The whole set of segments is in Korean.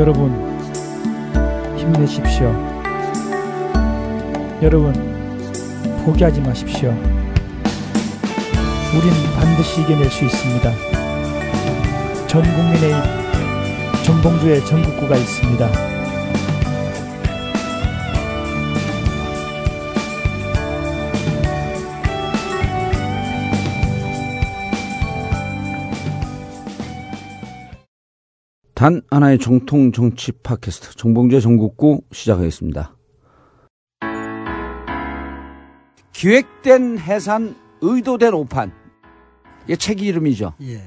여러분 힘내십시오. 여러분 포기하지 마십시오. 우린 반드시 이겨낼 수 있습니다. 전 국민의 전봉주의 전국구가 있습니다. 단 하나의 정통 정치 팟캐스트 정봉주의 전국구 시작하겠습니다. 기획된 해산, 의도된 오판. 이게 책 이름이죠. 예.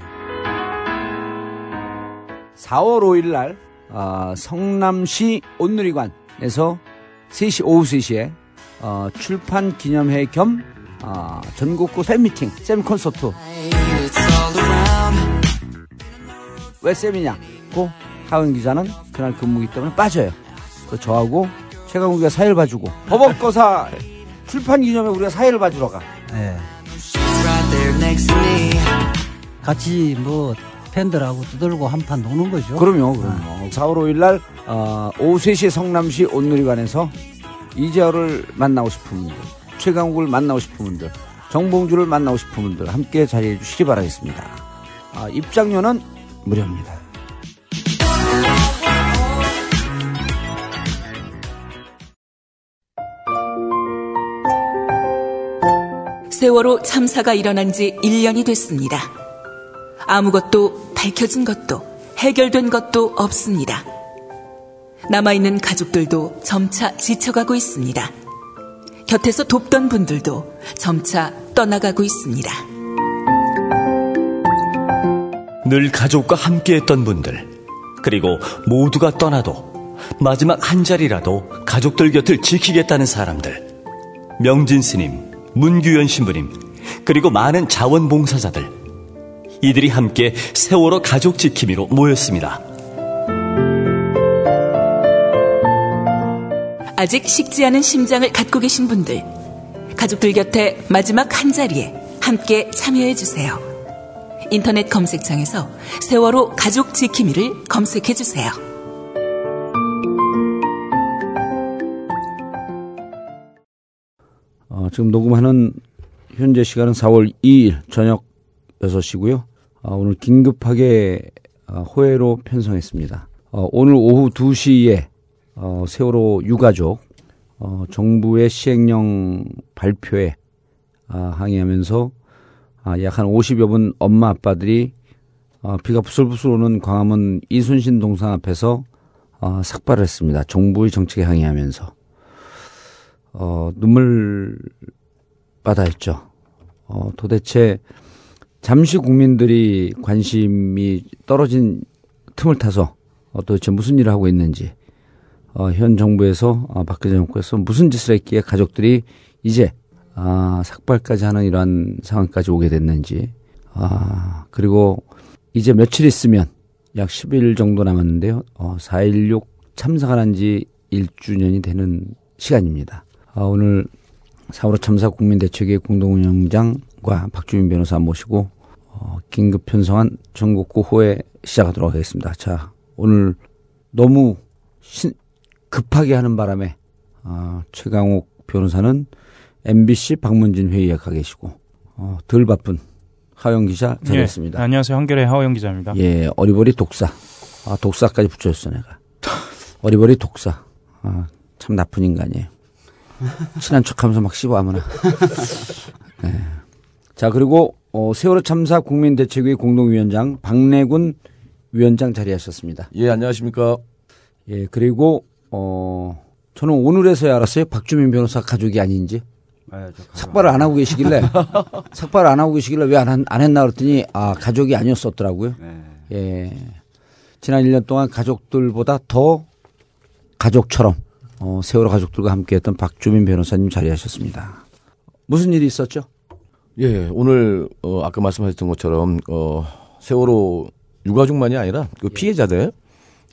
4월 5일 날 어, 성남시 온누리관에서 3시 오후 3시에 어, 출판 기념회 겸 어, 전국구 팬미팅, 쌤 콘서트. 왜 쌤이냐? 고 하은 기자는 그날 근무기 때문에 빠져요. 그 저하고 최강욱이가 사회를 봐주고 법업거사 출판 기념회 우리가 사회를 봐주러 가. 예. 같이 뭐 팬들하고 두들고 한판 노는 거죠. 그럼요, 그럼요. 4월 5일 날 어, 오후 3시 성남시 온누리관에서 이재열을 만나고 싶은 분들, 최강욱을 만나고 싶은 분들, 정봉주를 만나고 싶은 분들 함께 자리해 주시기 바라겠습니다. 아, 입장료는 무료입니다. 세월호 참사가 일어난 지 1년이 됐습니다. 아무것도 밝혀진 것도 해결된 것도 없습니다. 남아있는 가족들도 점차 지쳐가고 있습니다. 곁에서 돕던 분들도 점차 떠나가고 있습니다. 늘 가족과 함께 했던 분들, 그리고 모두가 떠나도 마지막 한 자리라도 가족들 곁을 지키겠다는 사람들, 명진 스님, 문규현 신부님, 그리고 많은 자원봉사자들, 이들이 함께 세월호 가족 지킴이로 모였습니다. 아직 식지 않은 심장을 갖고 계신 분들, 가족들 곁에 마지막 한 자리에 함께 참여해 주세요. 인터넷 검색창에서 세월호 가족 지킴이를 검색해 주세요. 지금 녹음하는 현재 시간은 4월 2일 저녁 6시고요. 어, 오늘 긴급하게 어, 호해로 편성했습니다. 어, 오늘 오후 2시에 어, 세월호 유가족 어, 정부의 시행령 발표에 아, 항의하면서 아, 약 한 50여 분 엄마 아빠들이 어, 비가 부슬부슬 오는 광화문 이순신 동상 앞에서 어, 삭발을 했습니다. 정부의 정책에 항의하면서 어, 눈물 바다였죠. 어, 도대체 잠시 국민들이 관심이 떨어진 틈을 타서 어, 도대체 무슨 일을 하고 있는지 어, 현 정부에서 어, 박근혜 정부에서 무슨 짓을 했기에 가족들이 이제 아, 삭발까지 하는 이러한 상황까지 오게 됐는지 아, 그리고 이제 며칠 있으면 약 10일 정도 남았는데요. 어, 4.16 참사가 난 지 1주년이 되는 시간입니다. 아, 오늘 4.15 참사 국민대책위 공동운영장과 박주민 변호사 모시고 어, 긴급 편성한 전국구 호에 시작하도록 하겠습니다. 자, 오늘 너무 신, 급하게 하는 바람에 어, 최강욱 변호사는 MBC 박문진 회의에 가 계시고 어, 덜 바쁜 하영 기자 자리했습니다. 예, 안녕하세요. 한결의 하호영 기자입니다. 예, 어리버리 독사. 아, 독사까지 붙여줬어, 내가. 어리버리 독사. 아, 참 나쁜 인간이에요. 친한 척 하면서 막 씹어, 아무나. 네. 자, 그리고, 어, 세월호 참사 국민대책위 공동위원장 박래군 위원장 자리하셨습니다. 예, 안녕하십니까. 예, 그리고, 어, 저는 오늘에서야 알았어요. 박주민 변호사 가족이 아닌지. 삭발을 안 하고 계시길래 삭발을 안 하고 계시길래 왜 안 안 했나 그랬더니 아 가족이 아니었었더라고요. 예. 지난 1년 동안 가족들보다 더 가족처럼 어, 세월호 가족들과 함께했던 박주민 변호사님 자리하셨습니다. 무슨 일이 있었죠? 예, 오늘 어, 아까 말씀하셨던 것처럼 어, 세월호 유가족만이 아니라 그 피해자들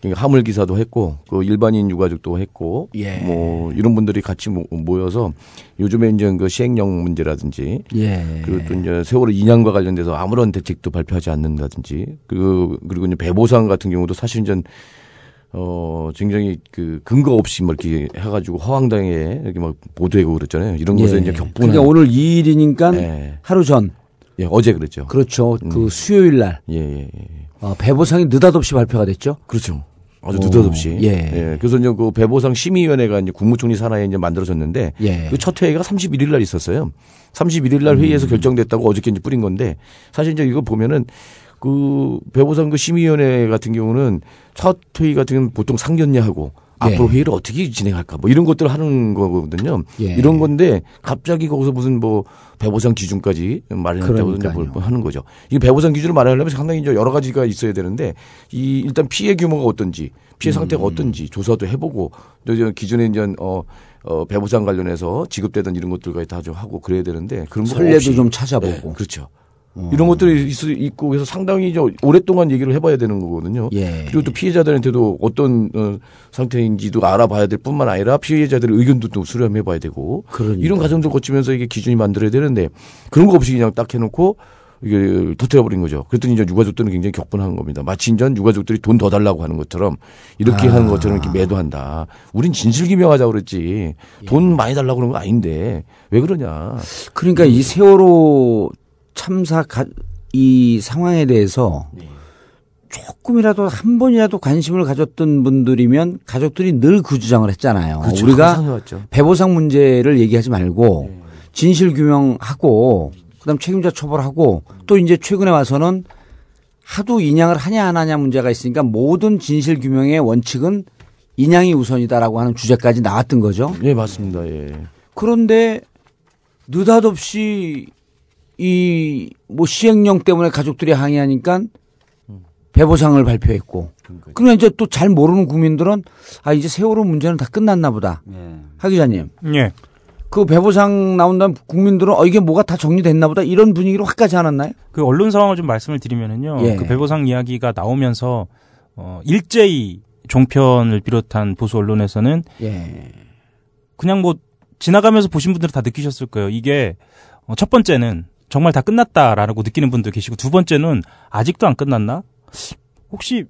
그러니까 하물 기사도 했고 그 일반인 유가족도 했고 예. 뭐 이런 분들이 같이 모- 모여서 요즘에 이제 그 시행령 문제라든지 예. 그리고 또 이제 세월호 인양과 관련돼서 아무런 대책도 발표하지 않는다든지 그 그리고 이제 배보상 같은 경우도 사실 이제 어 굉장히 그 근거 없이 뭐 이렇게 해가지고 허황당에 이렇게 막 보도하고 그랬잖아요. 이런 예. 것을 이제 격분한. 그러니까 오늘 2일이니까 예. 하루 전. 예, 어제 그랬죠. 그렇죠. 그 수요일 날 예, 예, 예. 어, 배보상이 느닷없이 발표가 됐죠. 그렇죠. 아주 오, 느닷없이. 예. 그래서 이제 그 배보상 심의위원회가 이제 국무총리 산하에 이제 만들어졌는데 예. 그첫 회의가 31일 날 있었어요. 31일 날 회의에서 음. 결정됐다고 어저께 이제 뿌린 건데 사실 이제 이거 보면은 그 배보상 그 심의위원회 같은 경우는 첫 회의 같은 경우는 보통 상견례 하고 예. 앞으로 회의를 어떻게 진행할까 뭐 이런 것들을 하는 거거든요. 예. 이런 건데 갑자기 거기서 무슨 뭐 배보상 기준까지 마련했다고. 뭘 하는 거죠. 이 배보상 기준을 마련하려면 상당히 이제 여러 가지가 있어야 되는데 이 일단 피해 규모가 어떤지 피해 음. 상태가 어떤지 조사도 해보고 또 기존에 이제 어, 어 배보상 관련해서 지급되던 이런 것들까지 다 좀 하고 그래야 되는데 그런 거 없이. 좀 찾아보고. 네, 그렇죠. 이런 것들이 있, 있고 그래서 상당히 오랫동안 얘기를 해봐야 되는 거거든요. 예. 그리고 또 피해자들한테도 어떤 어, 상태인지도 알아봐야 될 뿐만 아니라 피해자들의 의견도 또 수렴해봐야 되고 그러니까요. 이런 과정들 거치면서 이게 기준이 만들어야 되는데 그런 거 없이 그냥 딱 해놓고 이게 터트려버린 거죠. 그랬더니 이제 유가족들은 굉장히 격분한 겁니다. 마치 이제 유가족들이 돈 더 달라고 하는 것처럼 이렇게 아. 하는 것처럼 이렇게 매도한다. 우린 진실규명하자 그랬지. 돈 많이 달라고 그런 거 아닌데 왜 그러냐. 그러니까 이 세월호 참사 가, 이 상황에 대해서 조금이라도 한 번이라도 관심을 가졌던 분들이면 가족들이 늘 그 주장을 했잖아요. 그렇죠. 우리가. 배보상 문제를 얘기하지 말고 진실 규명하고 그다음 책임자 처벌하고 또 이제 최근에 와서는 하도 인양을 하냐 안 하냐 문제가 있으니까 모든 진실 규명의 원칙은 인양이 우선이다라고 하는 주제까지 나왔던 거죠. 예, 맞습니다. 예. 그런데 느닷없이 이 뭐 시행령 때문에 가족들이 항의하니까 배보상을 발표했고 그러면 이제 또 잘 모르는 국민들은 아 이제 세월호 문제는 다 끝났나 보다. 하 기자님. 예. 그 배보상 나온다면 국민들은 어 이게 뭐가 다 정리됐나 보다 이런 분위기로 확 가지 않았나요? 그 언론 상황을 좀 말씀을 드리면은요. 예. 그 배보상 이야기가 나오면서 어 일제히 종편을 비롯한 보수 언론에서는 예. 그냥 뭐 지나가면서 보신 분들은 다 느끼셨을 거예요. 이게 어, 첫 번째는 정말 다 끝났다라고 느끼는 분도 계시고 두 번째는 아직도 안 끝났나? 혹시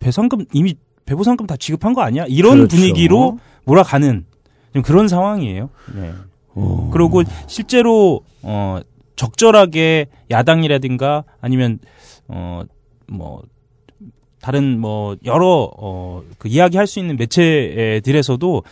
배상금 이미 배보상금 다 지급한 거 아니야? 이런 그렇죠. 분위기로 몰아가는 좀 그런 상황이에요. 네. 그리고 실제로 어 적절하게 야당이라든가 아니면 어뭐 다른 뭐 여러 어 그 이야기할 수 있는 매체들에서도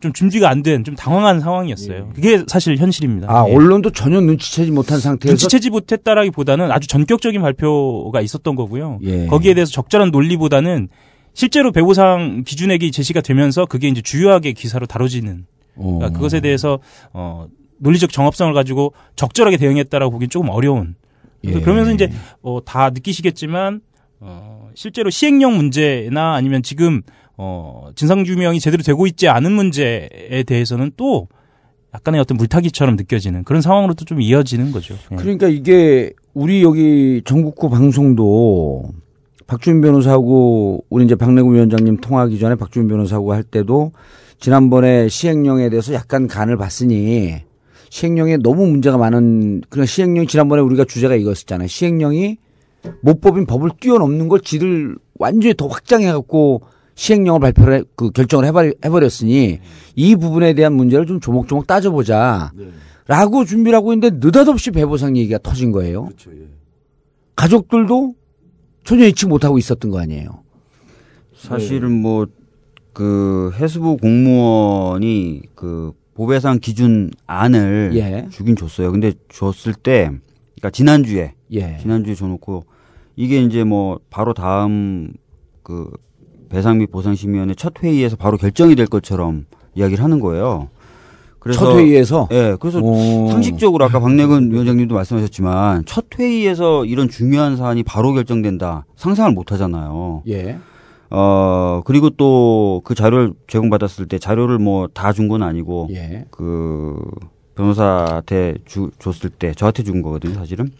좀 준비가 안 된 좀 당황한 상황이었어요. 그게 사실 현실입니다. 아 예. 언론도 전혀 눈치채지 못한 상태에서 눈치채지 못했다라기보다는 아주 전격적인 발표가 있었던 거고요. 예. 거기에 대해서 적절한 논리보다는 실제로 배보상 기준액이 제시가 되면서 그게 이제 주요하게 기사로 다뤄지는 어. 그러니까 그것에 대해서 어 논리적 정합성을 가지고 적절하게 대응했다라고 보기엔 조금 어려운. 예. 그러면서 이제 어, 다 느끼시겠지만 어, 실제로 시행령 문제나 아니면 지금 어, 진상규명이 제대로 되고 있지 않은 문제에 대해서는 또 약간의 어떤 물타기처럼 느껴지는 그런 상황으로 또좀 이어지는 거죠. 예. 그러니까 이게 우리 여기 전국구 방송도 박주민 변호사하고 우리 이제 박래구 위원장님 통화하기 전에 박주민 변호사하고 할 때도 지난번에 시행령에 대해서 약간 간을 봤으니 시행령에 너무 문제가 많은 그런 시행령 지난번에 우리가 주제가 이거였잖아요. 시행령이 모법인 법을 뛰어넘는 걸 지들 완전히 더 확장해 갖고 시행령을 발표를 해, 그 결정을 해버리, 해버렸으니 이 부분에 대한 문제를 좀 조목조목 따져보자. 라고 준비를 하고 있는데 느닷없이 배보상 얘기가 터진 거예요. 가족들도 전혀 예측 못하고 있었던 거 아니에요. 사실은 뭐 그 해수부 공무원이 그 보배상 기준 안을 예. 주긴 줬어요. 근데 줬을 때 그러니까 지난주에 예. 지난주에 줘놓고 이게 이제 뭐 바로 다음 그 배상 및 보상심의위원회 첫 회의에서 바로 결정이 될 것처럼 이야기를 하는 거예요. 그래서 첫 회의에서 예, 그래서 오. 상식적으로 아까 박내근 위원장님도 말씀하셨지만 첫 회의에서 이런 중요한 사안이 바로 결정된다 상상을 못 하잖아요. 예. 어, 그리고 또 그 자료를 제공받았을 때 자료를 뭐 다 준 건 아니고 예. 그 변호사한테 주, 줬을 때 저한테 준 거거든요, 사실은.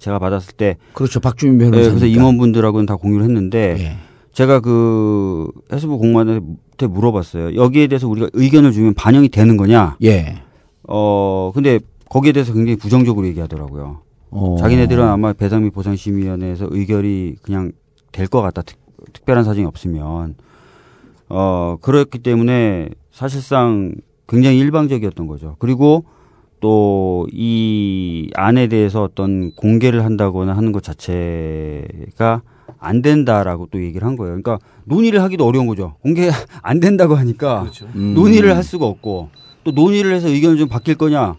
제가 받았을 때 그렇죠. 박주민 예, 변호사. 그래서 임원분들하고는 다 공유를 했는데 예. 제가 그 해수부 공무원한테 물어봤어요. 여기에 대해서 우리가 의견을 주면 반영이 되는 거냐? 예. 어, 근데 거기에 대해서 굉장히 부정적으로 얘기하더라고요. 어. 자기네들은 아마 배상 및 보상심의위원회에서 의결이 그냥 될 것 같다. 특- 특별한 사정이 없으면 어 그렇기 때문에 사실상 굉장히 일방적이었던 거죠. 그리고 또 이 안에 대해서 어떤 공개를 한다거나 하는 것 자체가 안 된다라고 또 얘기를 한 거예요. 그러니까 논의를 하기도 어려운 거죠. 공개 안 된다고 하니까 음. 논의를 할 수가 없고 또 논의를 해서 의견이 좀 바뀔 거냐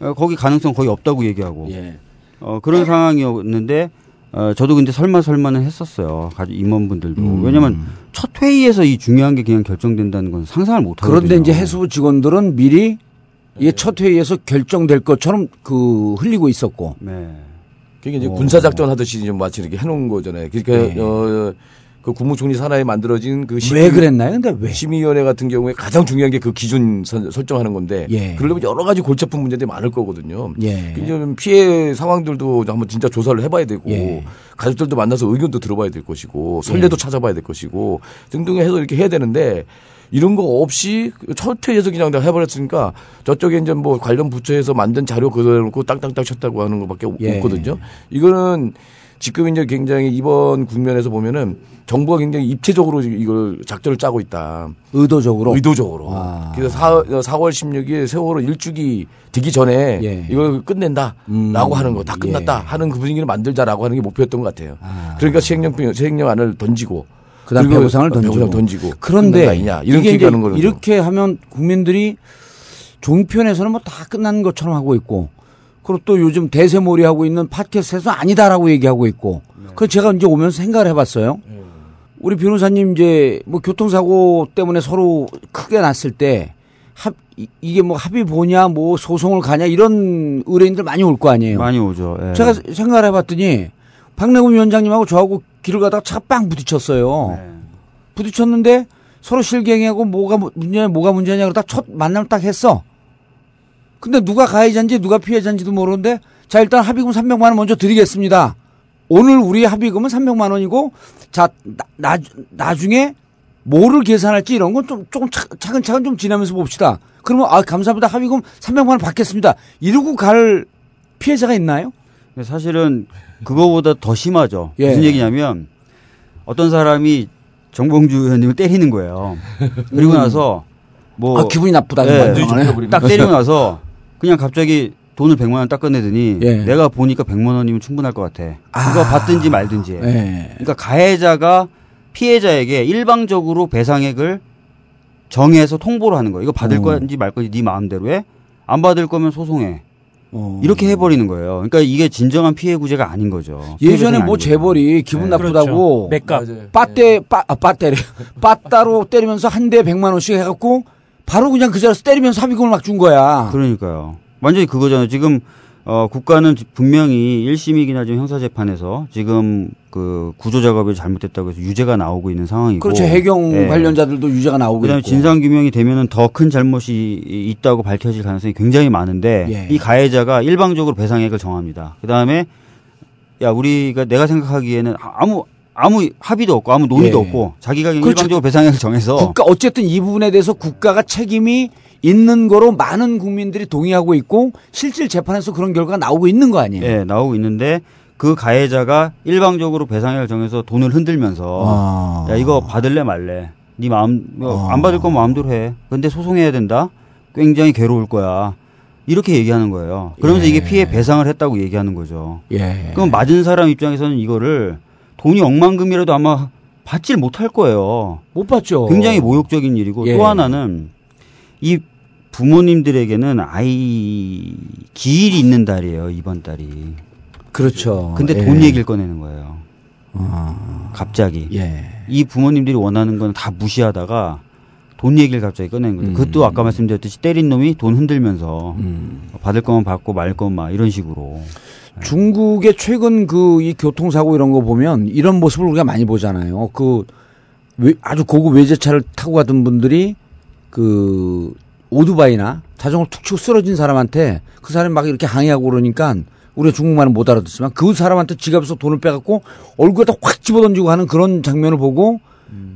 어, 거기 가능성 거의 없다고 얘기하고 예. 어, 그런 상황이었는데 어, 저도 근데 설마 설마는 했었어요. 임원분들도 음. 왜냐하면 첫 회의에서 이 중요한 게 그냥 결정된다는 건 상상을 못 하거든요. 그런데 이제 해수부 직원들은 미리 이게 첫 회의에서 결정될 것처럼 그 흘리고 있었고. 네. 그게 이제 어. 군사 작전 하듯이 좀 마치 이렇게 해놓은 거잖아요. 그러니까 네. 어, 그 국무총리 산하에 만들어진 그왜 그랬나요? 근데 왜? 심의위원회 같은 경우에 가장 중요한 게 그 기준 선- 설정하는 건데 예. 그러려면 여러 가지 골치 아픈 문제들이 많을 거거든요. 예. 좀 피해 상황들도 한번 진짜 조사를 해봐야 되고 예. 가족들도 만나서 의견도 들어봐야 될 것이고 선례도 찾아봐야 될 것이고 등등 해서 이렇게 해야 되는데 이런 거 없이 첫 회에서 그냥 다 해버렸으니까 저쪽에 이제 뭐 관련 부처에서 만든 자료 그대로 놓고 땅땅땅 쳤다고 하는 것밖에 예. 없거든요. 이거는 지금 이제 굉장히 이번 국면에서 보면은 정부가 굉장히 입체적으로 이걸 작전을 짜고 있다. 의도적으로. 의도적으로. 아. 그래서 4, 4월 16일 세월호 일주기 되기 전에 예. 이걸 끝낸다라고 음. 하는 거 다 끝났다 예. 하는 그 분위기를 만들자라고 하는 게 목표였던 것 같아요. 아. 그러니까 시행령 시행령안을 던지고 그다음 배보상을 던지고. 던지고 그런데 아니냐 이런 이게 이제 이렇게 하면 국민들이 종편에서는 뭐 다 끝난 것처럼 하고 있고 그리고 또 요즘 대세몰이 하고 있는 팟캐스트에서 아니다라고 얘기하고 있고 그 제가 이제 오면서 생각을 해봤어요. 우리 변호사님 이제 뭐 교통사고 때문에 서로 크게 났을 때 합, 이- 이게 뭐 합의 보냐 뭐 소송을 가냐 이런 의뢰인들 많이 올 거 아니에요. 많이 오죠. 예. 제가 생각을 해봤더니 박래금 위원장님하고 저하고 길을 가다가 차가 빵 부딪혔어요. 네. 부딪혔는데 서로 실갱이하고 뭐가 mu- 문제냐 뭐가 문제냐 그러다 첫 만남을 딱 했어. 근데 누가 가해자인지 누가 피해자인지도 모르는데 자 일단 합의금 300만 원 먼저 드리겠습니다. 오늘 우리 합의금은 300만 원이고 자 나, 나, 나중에 뭐를 계산할지 이런 건 좀 조금 차, 차근차근 좀 지나면서 봅시다. 그러면 아 감사합니다 합의금 300만 원 받겠습니다. 이러고 갈 피해자가 있나요? 근데 사실은 그거보다 더 심하죠. 예. 무슨 얘기냐면 어떤 사람이 정봉주 의원님을 때리는 거예요. 그리고 나서 뭐 아 기분이 나쁘다. 예, 그 말이에요. 딱 때리고 나서 그냥 갑자기 돈을 100만 원 딱 꺼내더니 예. 내가 보니까 100만 원이면 충분할 것 같아. 그거 아. 받든지 말든지. 예. 그러니까 가해자가 피해자에게 일방적으로 배상액을 정해서 통보를 하는 거예요. 이거 받을 어. 건지 말 건지 네 마음대로 해. 안 받을 거면 소송해. 어. 이렇게 해버리는 거예요. 그러니까 이게 진정한 피해 구제가 아닌 거죠. 예전에 뭐. 재벌이 기분 네. 나쁘다고 맥값. 빠떼 빠 아, 빠떼래 빠따로 때리면서 한 대에 100만 원씩 해갖고 바로 그냥 그 자리에서 때리면서 합의금을 막 준 거야. 그러니까요. 완전히 그거잖아요. 지금 어, 국가는 분명히 1심이기나 지금 형사재판에서 지금 그 구조 작업이 잘못됐다고 해서 유죄가 나오고 있는 상황이고. 그렇죠. 해경 예. 관련자들도 유죄가 나오고 그다음에. 진상 규명이 되면은 더 큰 잘못이 있다고 밝혀질 가능성이 굉장히 많은데 예. 이 가해자가 일방적으로 배상액을 정합니다. 그다음에 야 우리가 내가 생각하기에는 아무 아무 합의도 없고 아무 논의도 예. 없고 자기가 그렇죠. 일방적으로 배상액을 정해서 국가 어쨌든 이 부분에 대해서 국가가 책임이 있는 거로 많은 국민들이 동의하고 있고 실질 재판에서 그런 결과가 나오고 있는 거 아니에요. 예, 나오고 있는데 그 가해자가 일방적으로 배상액을 정해서 돈을 흔들면서 아. 야 이거 받을래 말래 네 마음 뭐 아. 안 받을 건 마음대로 해 근데 소송해야 된다 굉장히 괴로울 거야 이렇게 얘기하는 거예요 그러면서 예. 이게 피해 배상을 했다고 얘기하는 거죠 예. 그럼 맞은 사람 입장에서는 이거를 돈이 억만금이라도 아마 받질 못할 거예요 못 봤죠. 굉장히 모욕적인 일이고 예. 또 하나는 이 부모님들에게는 아이 기일이 있는 달이에요 이번 달이 그렇죠. 근데 예. 돈 얘기를 꺼내는 거예요 아. 갑자기 예. 이 부모님들이 원하는 건 다 무시하다가 돈 얘기를 갑자기 꺼내는 거죠. 음. 그것도 아까 말씀드렸듯이 때린 놈이 돈 흔들면서 음. 받을 거면 받고 말 거면 막 이런 식으로. 중국의 최근 그 이 교통사고 이런 거 보면 이런 모습을 우리가 많이 보잖아요. 그 외- 아주 고급 외제차를 타고 가던 분들이 그 오토바이나 자전거를 툭 치고 쓰러진 사람한테 그 사람이 막 이렇게 항의하고 그러니까 우리가 중국말은 못 알아듣지만 그 사람한테 지갑에서 돈을 빼갖고 얼굴에다 확 집어던지고 하는 그런 장면을 보고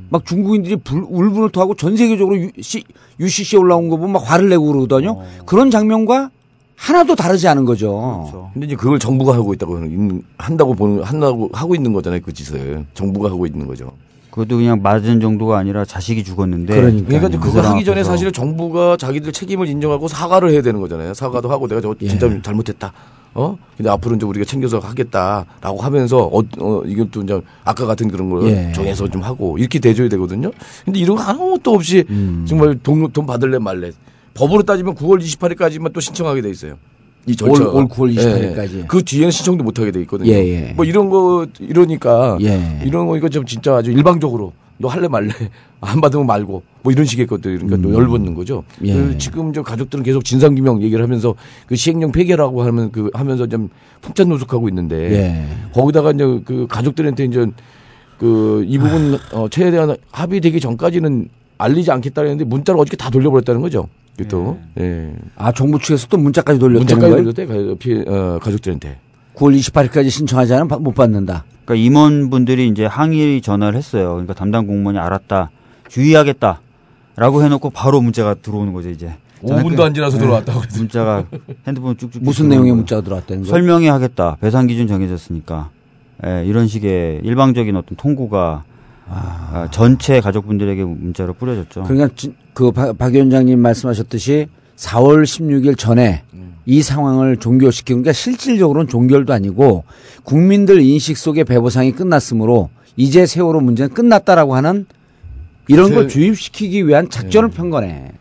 막 중국인들이 불, 울분을 토하고 전 세계적으로 UC, UCC에 올라온 거 보면 막 화를 내고 그러거든요. 그런 장면과 하나도 다르지 않은 거죠. 그렇죠. 근데 이제 그걸 정부가 하고 있다고 하는- 한다고 보는 한다고 하고 있는 거잖아요 그 짓을 정부가 하고 있는 거죠. 그것도 그냥 맞은 정도가 아니라 자식이 죽었는데 그러니까. 그러니까 그 그거 하기 전에 앞에서. 사실 정부가 자기들 책임을 인정하고 사과를 해야 되는 거잖아요. 사과도 하고 내가 저거 예. 진짜 잘못했다. 어? 근데 앞으로 이제 우리가 챙겨서 하겠다라고 하면서 어, 어 이것도 이제 아까 같은 그런 걸 예. 정해서 좀 하고 이렇게 대줘야 되거든요. 근데 이런 거 아무것도 없이 음. 정말 돈, 돈 받을래 말래. 법으로 따지면 9월 28일까지만 또 신청하게 돼 있어요. 이 올- 절차가. 올 9월 28일 까지. 예, 예. 그 뒤에는 신청도 못 하게 돼 있거든요. 예, 예. 뭐 이런 거 이러니까 예. 이런 거 이거 좀 진짜 아주 일방적으로 너 할래 말래 안 받으면 말고 뭐 이런 식의 것들 그러니까 또 열받는 거죠. 음. 예. 그 지금 저 가족들은 계속 진상규명 얘기를 하면서 그 시행령 폐기라고 하면 그 하면서 좀 풍찬 노숙하고 있는데 예. 거기다가 이제 그 가족들한테 이제 그 이 부분 어 최대한 합의되기 전까지는 알리지 않겠다는데 문자를 어저께 다 돌려버렸다는 거죠. 또 예. 아 정부 측에서 또 문자까지 돌렸다는 문자까지? 돌렸대 가- 어, 가족들한테. 9월 28일까지 신청하지 않으면 바- 못 받는다. 그러니까 임원분들이 이제 항의 전화를 했어요. 그러니까 담당 공무원이 알았다, 주의하겠다라고 해놓고 바로 문자가 들어오는 거죠 이제. 저는 5분도 그안 지나서 들어왔다고 그랬어요. 문자가 핸드폰 쭉쭉 무슨 내용의 문자가 들어왔다는 거예요? 설명해 하겠다. 배상 기준 정해졌으니까. 예, 이런 식의 일방적인 어떤 통고가 아, 전체 가족분들에게 문자로 뿌려졌죠. 그러니까 진- 그박 위원장님 말씀하셨듯이 4월 16일 전에 이 상황을 종결시키는 게 실질적으로는 종결도 아니고 국민들 인식 속의 배보상이 끝났으므로 이제 세월호 문제는 끝났다라고 하는 이런 걸 세- 주입시키기 위한 작전을 편 거네.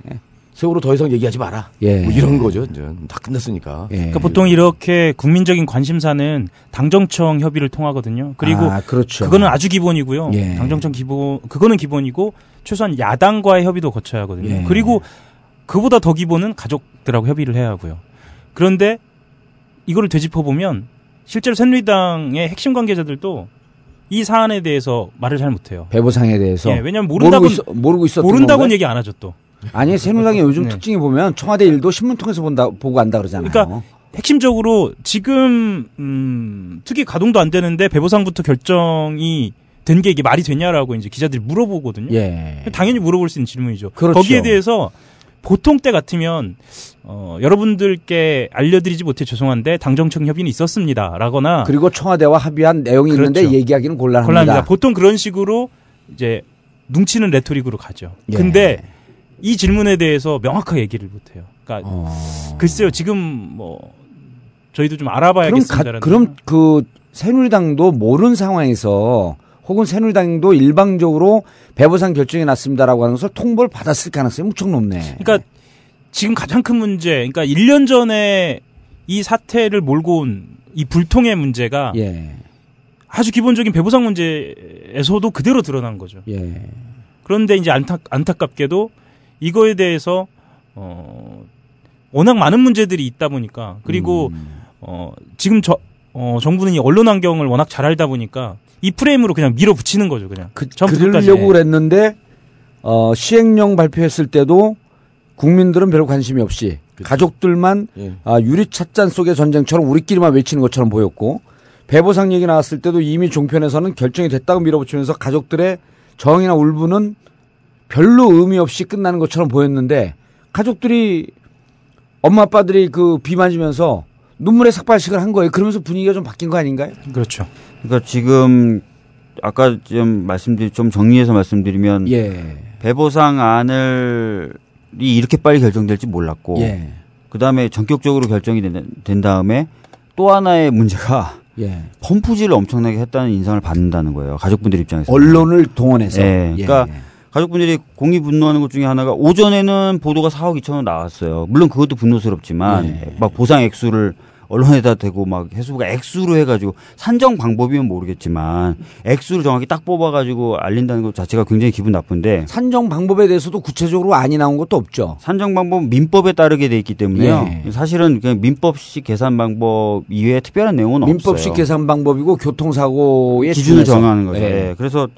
세월호 더 이상 얘기하지 마라. 예. 뭐 이런 거죠. 이제 다 끝났으니까. 예. 그러니까 보통 이렇게 국민적인 관심사는 당정청 협의를 통하거든요. 그리고 아, 그렇죠. 그거는 아주 기본이고요. 예. 당정청 기본 그거는 기본이고 최소한 야당과의 협의도 거쳐야 하거든요. 예. 그리고 그보다 더 기본은 가족들하고 협의를 해야 하고요. 그런데 이거를 되짚어 보면 실제로 새누리당의 핵심 관계자들도 이 사안에 대해서 말을 잘 못해요. 배보상에 대해서 예, 왜냐하면 모른다고 모르고, 있, 모르고 있었던 모른다고는? 얘기 안 하죠 또. 아니 새누리당의 요즘 네. 특징이 보면 청와대 일도 신문 통해서 본다 보고 안다 그러잖아요. 그러니까 핵심적으로 지금 음, 특히 가동도 안 되는데 배보상부터 결정이 된 게 이게 말이 되냐라고 이제 기자들이 물어보거든요. 예. 당연히 물어볼 수 있는 질문이죠. 그렇죠. 거기에 대해서 보통 때 같으면 어, 여러분들께 알려드리지 못해 죄송한데 당정청 협의는 있었습니다라거나 그리고 청와대와 합의한 내용이 있는데 그렇죠. 얘기하기는 곤란합니다. 곤란합니다. 보통 그런 식으로 이제 뭉치는 레토릭으로 가죠. 예. 근데 이 질문에 대해서 명확하게 얘기를 못해요. 그러니까 어. 글쎄요 지금 뭐 저희도 좀 그럼, 알아봐야겠습니다. 가, 그럼 그 새누리당도 모르는 상황에서 혹은 새누리당도 일방적으로 배보상 결정이 났습니다라고 하는 것을 통보를 받았을 가능성이 무척 높네. 그러니까 지금 가장 큰 문제, 그러니까 1년 전에 이 사태를 몰고 온 이 불통의 문제가 예. 아주 기본적인 배보상 문제에서도 그대로 드러난 거죠. 예. 그런데 이제 안타, 안타깝게도 이거에 대해서 어 워낙 많은 문제들이 있다 보니까 그리고 음. 어 지금 저 어, 정부는 이 언론 환경을 워낙 잘 알다 보니까 이 프레임으로 그냥 밀어붙이는 거죠, 그냥. 그. 그러려고 그랬는데 어, 시행령 발표했을 때도 국민들은 별 관심이 없이 가족들만 예. 아, 유리찻잔 속의 전쟁처럼 우리끼리만 외치는 것처럼 보였고 배보상 얘기 나왔을 때도 이미 종편에서는 결정이 됐다고 밀어붙이면서 가족들의 정이나 울분은 별로 의미 없이 끝나는 것처럼 보였는데 가족들이 엄마 아빠들이 그비 맞으면서 눈물의 삭발식을 한 거예요. 그러면서 분위기가 좀 바뀐 거 아닌가요? 그렇죠. 그러니까 지금 아까 좀 말씀드리 좀 정리해서 말씀드리면 예. 배보상 안을 이 이렇게 빨리 결정될지 몰랐고 예. 그다음에 전격적으로 결정이 된, 된 다음에 또 하나의 문제가 예. 펌프질을 엄청나게 했다는 인상을 받는다는 거예요. 가족분들 입장에서. 언론을 동원해서. 예, 그러니까 예. 가족분들이 공이 분노하는 것 중에 하나가 오전에는 보도가 4억 2천 원 나왔어요. 물론 그것도 분노스럽지만 예. 막 보상 액수를 언론에다 대고 막 해수부가 액수로 해가지고 산정 방법이면 모르겠지만 액수를 정확히 딱 뽑아가지고 알린다는 것 자체가 굉장히 기분 나쁜데 산정 방법에 대해서도 구체적으로 안이 나온 것도 없죠. 산정 방법 민법에 따르게 돼 있기 때문에요. 예. 사실은 그냥 민법식 계산 방법 이외에 특별한 내용은 민법식 없어요. 계산 방법이고 교통사고의 기준을. 정하는 거죠. 예. 예. 그래서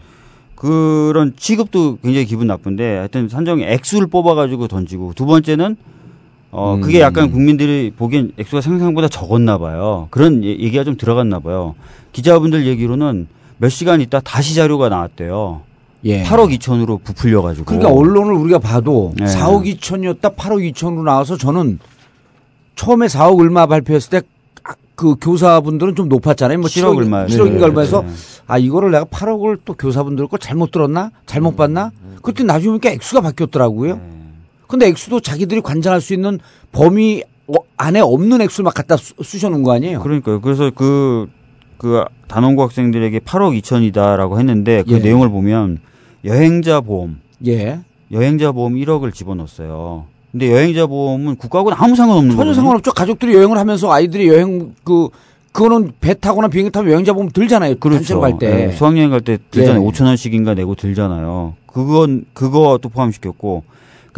그런 취급도 굉장히 기분 나쁜데 하여튼 산정 액수를 뽑아가지고 던지고 두 번째는 어 음. 그게 약간 국민들이 보기엔 액수가 상상보다 적었나 봐요. 그런 얘- 얘기가 좀 들어갔나 봐요. 기자분들 얘기로는 몇 시간 있다 다시 자료가 나왔대요. 예. 8억 2천으로 부풀려 가지고. 그러니까 언론을 우리가 봐도 예. 4억 2천이었다 8억 2천으로 나와서 저는 처음에 4억 얼마 발표했을 때 아, 그 교사분들은 좀 높았잖아요. 뭐 7억 7억 얼마. 7억 네, 얼마에서 네. 아 이거를 내가 8억을 또 교사분들 거 잘못 들었나? 잘못 봤나? 그때 나중에 보니까 액수가 바뀌었더라고요. 근데 액수도 자기들이 관장할 수 있는 범위 어, 안에 없는 액수를 막 갖다 쑤- 쑤셔 놓은 거 아니에요? 그러니까요. 그래서 그, 그 단원고 학생들에게 8억 2천이다라고 했는데 그 예. 내용을 보면 여행자 보험, 예. 여행자 보험 1억을 집어넣었어요. 근데 여행자 보험은 국가하고는 아무 상관없는 전혀 거예요. 상관없죠. 가족들이 여행을 하면서 아이들이 여행 그 그거는 배 타거나 비행기 타면 여행자 보험 들잖아요. 단체로 갈 때. 예, 수학여행 갈 때 들잖아요. 예. 5천 원씩인가 내고 들잖아요. 그건 그것도 포함시켰고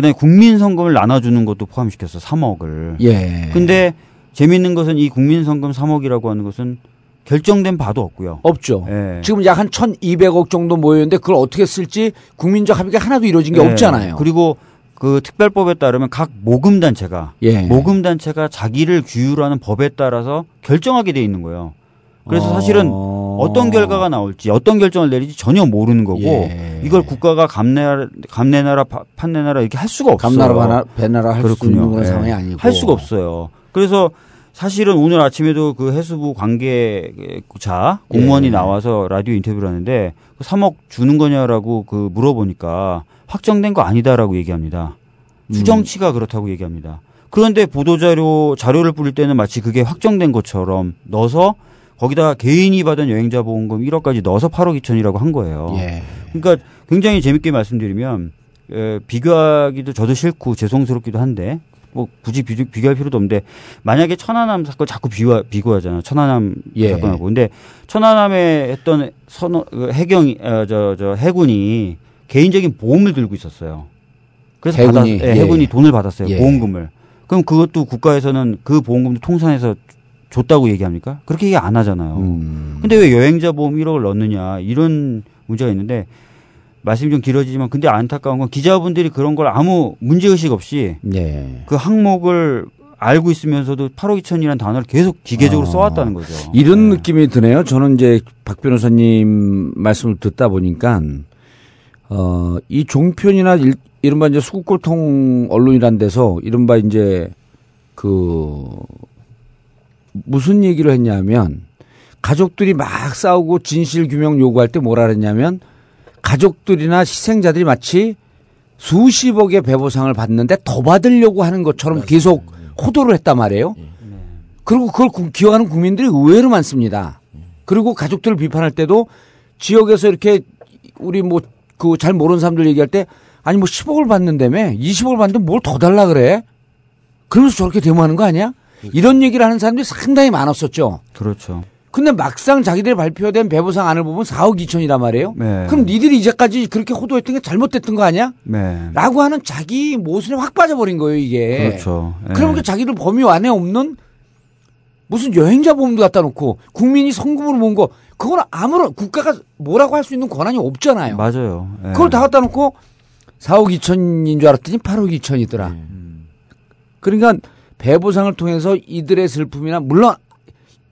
그다음에 국민성금을 나눠주는 것도 포함시켰어 3억을. 예. 근데 재미있는 것은 이 국민성금 3억이라고 하는 것은 결정된 바도 없고요. 없죠. 예. 지금 약 한 1,200억 정도 모였는데 그걸 어떻게 쓸지 국민적 합의가 하나도 이루어진 게 예. 없잖아요. 그리고 그 특별법에 따르면 각 모금 단체가 예. 모금 단체가 자기를 규율하는 법에 따라서 결정하게 돼 있는 거예요. 그래서 어. 사실은 어떤 결과가 나올지 어떤 결정을 내릴지 전혀 모르는 거고 예. 이걸 국가가 감내 감내나라 파- 판내나라 이렇게 할 수가 없어요. 감나라 배나라 할 수. 있는 예. 상황이 아니고 할 수가 없어요. 그래서 사실은 오늘 아침에도 그 해수부 관계자 공무원이 예. 나와서 라디오 인터뷰를 하는데 그 3억 주는 거냐라고 그 물어보니까 확정된 거 아니다라고 얘기합니다. 음. 추정치가 그렇다고 얘기합니다. 그런데 보도자료 자료를 뿌릴 때는 마치 그게 확정된 것처럼 넣어서 거기다 개인이 받은 여행자 보험금 1억까지 넣어서 8억 2천이라고 한 거예요. 예. 그러니까 굉장히 재밌게 말씀드리면 에, 비교하기도 저도 싫고 죄송스럽기도 한데 뭐 굳이 비교, 비교할 필요도 없는데 만약에 천안함 사건 자꾸 비교 비교하잖아 천안함 예. 사건하고 근데 천안함에 했던 선호 그 해경이 어, 저, 저 해군이 개인적인 보험을 들고 있었어요. 그래서 해군이? 받았, 예, 예. 해군이 돈을 받았어요 예. 보험금을. 그럼 그것도 국가에서는 그 보험금도 통산해서 줬다고 얘기합니까? 그렇게 얘기 안 하잖아요. 음. 근데 왜 여행자 보험 1억을 넣느냐 이런 문제가 있는데 말씀이 좀 길어지지만 근데 안타까운 건 기자분들이 그런 걸 아무 문제 의식 없이 예. 그 항목을 알고 있으면서도 8억 2천이라는 단어를 계속 기계적으로 아. 써왔다는 거죠. 이런 네. 느낌이 드네요. 저는 이제 박 변호사님 말씀을 듣다 보니까 어, 이 종편이나 일, 이른바 이제 수국골통 언론이란 데서 이른바 이제 그 무슨 얘기를 했냐면 가족들이 막 싸우고 진실 규명 요구할 때 뭐라 그랬냐면 가족들이나 희생자들이 마치 수십억의 배보상을 받는데 더 받으려고 하는 것처럼 계속 호도를 했단 말이에요. 그리고 그걸 구- 기억하는 국민들이 의외로 많습니다. 그리고 가족들을 비판할 때도 지역에서 이렇게 우리 뭐 그 잘 모르는 사람들 얘기할 때 아니 뭐 10억을 받는다며 20억을 받는데 뭘 더 달라 그래? 그러면서 저렇게 데모하는 거 아니야? 이런 얘기를 하는 사람들이 상당히 많았었죠. 그렇죠. 근데 막상 자기들이 발표된 배부상 안을 보면 4억 2천이란 말이에요. 네. 그럼 니들이 이제까지 그렇게 호도했던 게 잘못됐던 거 아니야? 네. 라고 하는 자기 모순에 확 빠져버린 거예요, 이게. 그렇죠. 예. 그러면 그 자기들 범위 안에 없는 무슨 여행자 보험도 갖다 놓고 국민이 성금으로 모은 거 그건 아무런 국가가 뭐라고 할 수 있는 권한이 없잖아요. 맞아요. 예. 그걸 다 갖다 놓고 4억 2천인 줄 알았더니 8억 2천이더라. 그러니까 배보상을 통해서 이들의 슬픔이나 물론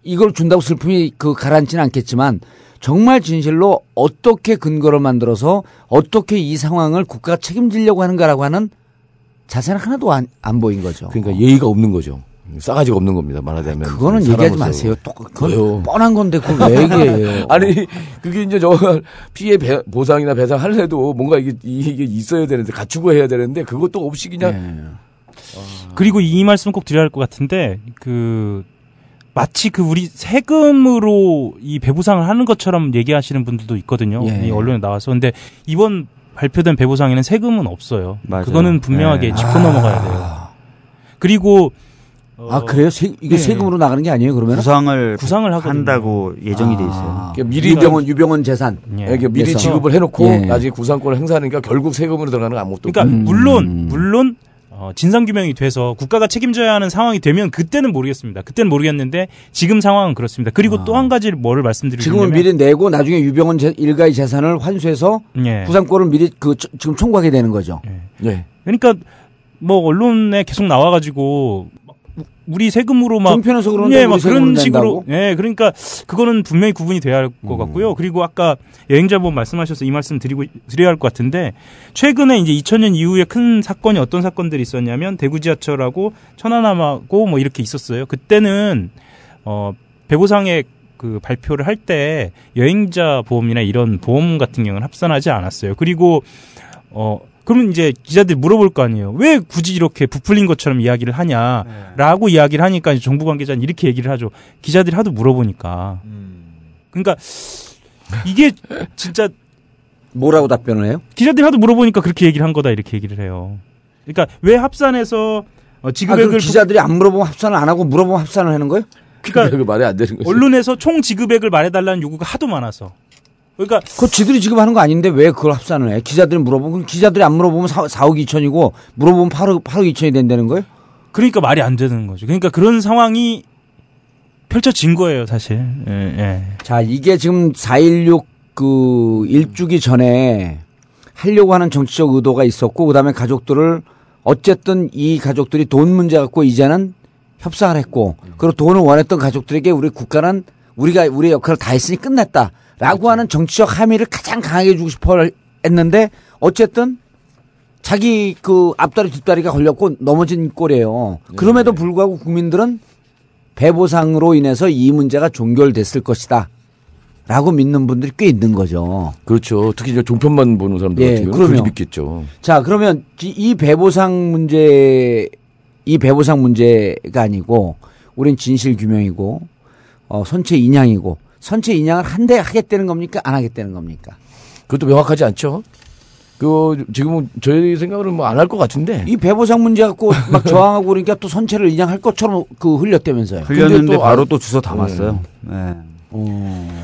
이걸 준다고 슬픔이 그 가라앉지는 않겠지만 정말 진실로 어떻게 근거를 만들어서 어떻게 이 상황을 국가가 책임지려고 하는가라고 하는 자세는 하나도 안, 안 보인 거죠. 그러니까 예의가 없는 거죠. 싸가지가 없는 겁니다. 말하자면. 그거는 사람으로서. 얘기하지 마세요. 또 그건 왜요? 뻔한 건데 그걸 왜 얘기해요? 아니 그게 이제 저 피해 배- 보상이나 배상 할래도 뭔가 이게 이게 있어야 되는데 갖추고 해야 되는데 그것도 없이 그냥 네. 그리고 이 말씀 꼭 드려야 할 것 같은데 그 마치 그 우리 세금으로 이 배부상을 하는 것처럼 얘기하시는 분들도 있거든요. 예. 이 언론에 나와서 근데 이번 발표된 배부상에는 세금은 없어요. 맞아요. 그거는 분명하게 네. 짚고 넘어가야 돼요. 그리고 어, 아 그래요? 세, 이게 네. 세금으로 나가는 게 아니에요? 그러면 구상을 구상을 하거든요. 한다고 예정이 돼 있어요. 아, 그러니까 미리 유병원 유병원 재산. 예. 이게 미리 그래서- 지급을 해놓고 예. 나중에 구상권을 행사하니까 결국 세금으로 들어가는 건 아무것도 그러니까 없고. 물론 물론 어, 진상 규명이 돼서 국가가 책임져야 하는 상황이 되면 그때는 모르겠습니다. 그때는 모르겠는데 지금 상황은 그렇습니다. 그리고 또한 가지 뭐를 말씀드리려면 지금은 미리 내고 나중에 유병원 재- 일가의 재산을 환수해서 예. 구상권을 미리 그 저- 지금 청구하게 되는 거죠. 예. 그러니까 뭐 언론에 계속 나와가지고 막 우- 우리 세금으로 막 종편에서 그러는데 예, 막 그런 식으로? 예, 그러니까 그거는 분명히 구분이 돼야 할것 음. 같고요. 그리고 아까 여행자 보험 말씀하셔서 이 말씀 드리고 드려야 할 것 같은데 최근에 이제 2000년 이후에 큰 사건이 어떤 사건들이 있었냐면 대구 지하철하고 천안함하고 뭐 이렇게 있었어요. 그때는 어 배보상의 그 발표를 할 때 여행자 보험이나 이런 보험 같은 경우는 합산하지 않았어요. 그리고 어 그러면 이제 기자들이 물어볼 거 아니에요. 왜 굳이 이렇게 부풀린 것처럼 이야기를 하냐라고 이야기를 하니까 이제 정부 관계자는 이렇게 얘기를 하죠. 기자들이 하도 물어보니까. 그러니까 이게 진짜 뭐라고 답변을 해요? 기자들이 하도 물어보니까 그렇게 얘기를 한 거다 이렇게 얘기를 해요. 그러니까 왜 합산해서 어, 아, 지급액을 그 기자들이 안 물어보면 합산을 안 하고 물어보면 합산을 하는 거예요? 그러니까 그 말이 안 되는 거지. 언론에서 총 지급액을 말해달라는 요구가 하도 많아서. 그러니까 그거 지들이 지금 하는 거 아닌데 왜 그걸 합산을 해? 기자들이 물어보면 기자들이 안 물어보면 4, 4억 2천이고 물어보면 8억, 8억 2천이 된다는 거예요? 그러니까 말이 안 되는 거죠. 그러니까 그런 상황이 펼쳐진 거예요, 사실. 예, 예. 자, 이게 지금 4.16 그 일주기 전에 하려고 하는 정치적 의도가 있었고 그다음에 가족들을 어쨌든 이 가족들이 돈 문제 갖고 이제는 협상을 했고 그리고 돈을 원했던 가족들에게 우리 국가는 우리가 우리의 역할을 다 했으니 끝냈다 라고 하는 정치적 함의를 가장 강하게 주고 싶어 했는데 어쨌든 자기 그 앞다리 뒷다리가 걸렸고 넘어진 꼴이에요. 그럼에도 불구하고 국민들은 배보상으로 인해서 이 문제가 종결됐을 것이다. 라고 믿는 분들이 꽤 있는 거죠. 그렇죠. 특히 이제 종편만 보는 사람들 예, 같은 경우는. 그렇게 믿겠죠. 자, 그러면 이- 이 배보상 문제, 이 배보상 문제가 아니고, 우린 진실 규명이고, 어, 선체 인양이고, 선체 인양을 한대 하겠다는 겁니까? 안 하겠다는 겁니까? 그것도 명확하지 않죠. 그 지금은 저희 생각으로는 뭐 안 할 것 같은데. 이 배보상 문제 갖고 막 저항하고 그러니까 또 선체를 인양할 것처럼 그 흘렸다면서요. 흘렸는데 또 바로 안- 또 주워 담았어요. 네.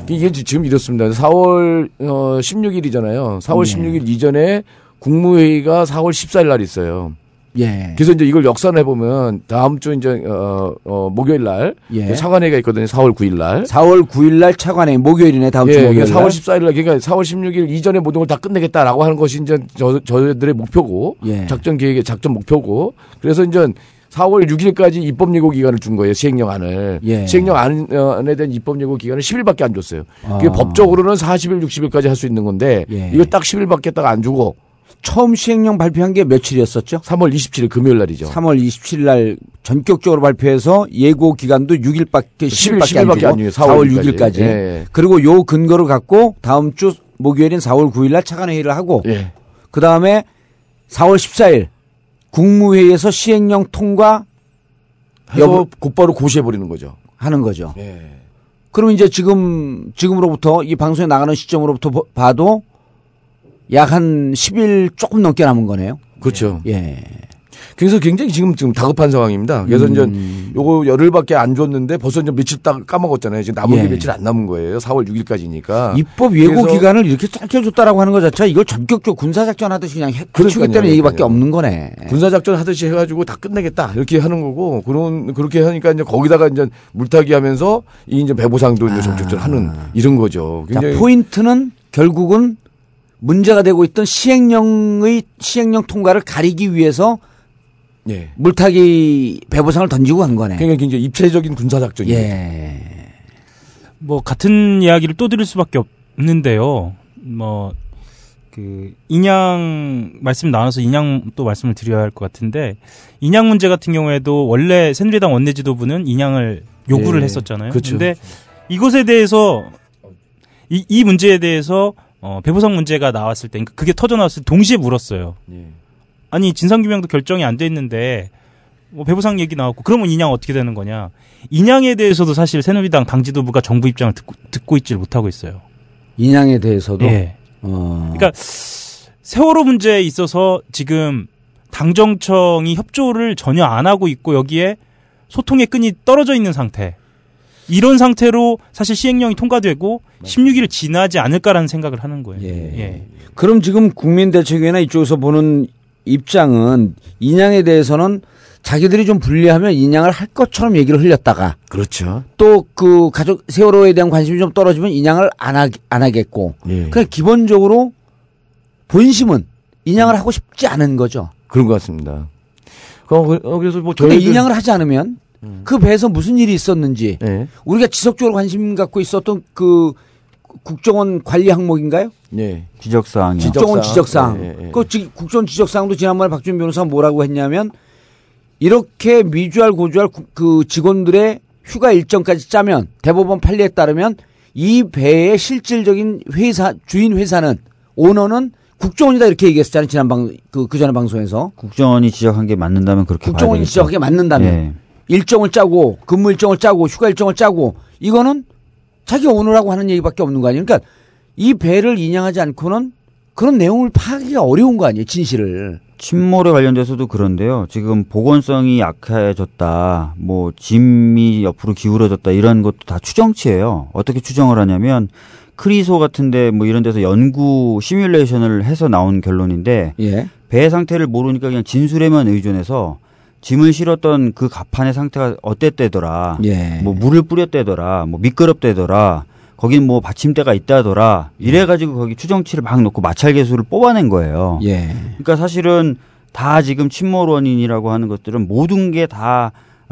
이게 지금 이렇습니다. 4월 어, 16일이잖아요. 4월 네. 16일 이전에 국무회의가 4월 14일 날 있어요. 예. 그래서 이제 이걸 역산해 보면 다음 주 이제 어, 어, 목요일 날 예. 차관회의가 있거든요. 4월 9일 날. 4월 9일 날 차관회 목요일이네, 다음 주 예, 목요일. 그러니까 날. 4월 14일 날 그러니까 4월 16일 이전에 모든 걸 다 끝내겠다라고 하는 것이 이제 저 저희들의 목표고 예. 작전 계획의 작전 목표고 그래서 이제 4월 6일까지 입법 예고 기간을 준 거예요. 시행령안을. 예. 시행령안에 대한 입법 예고 기간을 10일밖에 안 줬어요. 그게 아. 법적으로는 40일, 60일까지 할 수 있는 건데 예. 이거 딱 10일밖에 딱 안 주고 처음 시행령 발표한 게 며칠이었었죠? 3월 27일 금요일 날이죠. 3월 27일 날 전격적으로 발표해서 예고 기간도 6일밖에 10일, 10일밖에 안 10일밖에 주고 안 줘요. 4월 4월 6일까지. 예, 예. 그리고 요 근거를 갖고 다음 주 목요일인 4월 9일 날 차관 회의를 하고 예. 그다음에 4월 14일 국무회의에서 시행령 통과 여보 곧바로 고시해 버리는 거죠. 하는 거죠. 예. 그럼 이제 지금 지금으로부터 이 방송에 나가는 시점으로부터 보- 봐도 약 한 10일 조금 넘게 남은 거네요. 그렇죠. 예. 그래서 굉장히 지금 지금 다급한 상황입니다. 그래서 음. 이제 요거 열흘밖에 안 줬는데 벌써 이제 며칠 딱 까먹었잖아요. 지금 남은 예. 게 며칠 안 남은 거예요. 4월 6일까지니까. 입법 예고 기간을 이렇게 짧게 줬다라고 하는 거 자체가 이걸 전격적으로 군사 작전 하듯이 그냥 해-. 해치겠다는 얘기밖에 그러니까요. 없는 거네. 군사 작전 하듯이 해가지고 다 끝내겠다 이렇게 하는 거고 그런 그렇게 하니까 이제 거기다가 이제 물타기 하면서 이 이제 배보상도 이제 정책적으로 하는 이런 거죠. 아. 자, 포인트는 결국은 문제가 되고 있던 시행령의 시행령 통과를 가리기 위해서 예. 물타기 배보상을 던지고 간 거네. 굉장히 굉장히 입체적인 군사 작전이에요. 예. 뭐 같은 이야기를 또 드릴 수밖에 없는데요. 뭐 그 인양 말씀 나와서 인양 또 말씀을 드려야 할 것 같은데 인양 문제 같은 경우에도 원래 새누리당 원내지도부는 인양을 요구를 예. 했었잖아요. 그렇죠. 근데 이것에 대해서 이, 이 문제에 대해서 어, 배보상 문제가 나왔을 때, 그러니까 그게 터져 나왔을 때 동시에 물었어요. 예. 아니 진상규명도 결정이 안 돼 있는데 뭐 배보상 얘기 나왔고 그러면 인양 어떻게 되는 거냐? 인양에 대해서도 사실 새누리당 당 지도부가 정부 입장을 듣고 듣고 있지를 못하고 있어요. 인양에 대해서도 예. 어. 그러니까 세월호 문제에 있어서 지금 당정청이 협조를 전혀 안 하고 있고 여기에 소통의 끈이 떨어져 있는 상태. 이런 상태로 사실 시행령이 통과되고 16일을 지나지 않을까라는 생각을 하는 거예요. 예. 그럼 지금 국민대책위나 이쪽에서 보는 입장은 인양에 대해서는 자기들이 좀 불리하면 인양을 할 것처럼 얘기를 흘렸다가 그렇죠. 또 그 가족 세월호에 대한 관심이 좀 떨어지면 인양을 안, 하, 안 하겠고 예. 그냥 기본적으로 본심은 인양을 하고 싶지 않은 거죠. 그런 것 같습니다. 그- 그래서 뭐 근데 저희들 인양을 하지 않으면 그 배에서 무슨 일이 있었는지 예. 우리가 지속적으로 관심 갖고 있었던 그 국정원 관리 항목인가요? 예. 지적사항이요. 지적- 국정원 지적사항. 지적사항. 예, 예. 그 지- 국정원 지적사항도 지난번에 박준 변호사가 뭐라고 했냐면 이렇게 미주알 고주알 구- 그 직원들의 휴가 일정까지 짜면 대법원 판례에 따르면 이 배의 실질적인 회사 주인 회사는 오너는 국정원이다 이렇게 얘기했었잖아요 지난 방그 그 전에 방송에서 국정원이 지적한 게 맞는다면 그렇게 국정원이 봐야 되겠죠. 지적하게 맞는다면 예. 일정을 짜고 근무 일정을 짜고 휴가 일정을 짜고 이거는 자기 오너라고 하는 얘기밖에 없는 거 아니에요. 그러니까 이 배를 인양하지 않고는 그런 내용을 파악하기가 어려운 거 아니에요 진실을. 침몰에 관련돼서도 그런데요. 지금 보건성이 약해졌다, 뭐 짐이 옆으로 기울어졌다 이런 것도 다 추정치예요. 어떻게 추정을 하냐면 크리소 같은데 뭐 이런 데서 연구 시뮬레이션을 해서 나온 결론인데 예. 배 상태를 모르니까 그냥 진술에만 의존해서 짐을 실었던 그 갑판의 상태가 어땠대더라. 예. 뭐 물을 뿌렸대더라. 뭐 미끄럽대더라. 거긴 뭐 받침대가 있다더라. 이래가지고 거기 추정치를 막 놓고 마찰 계수를 뽑아낸 거예요. 예. 그러니까 사실은 다 지금 침몰 원인이라고 하는 것들은 모든 게 다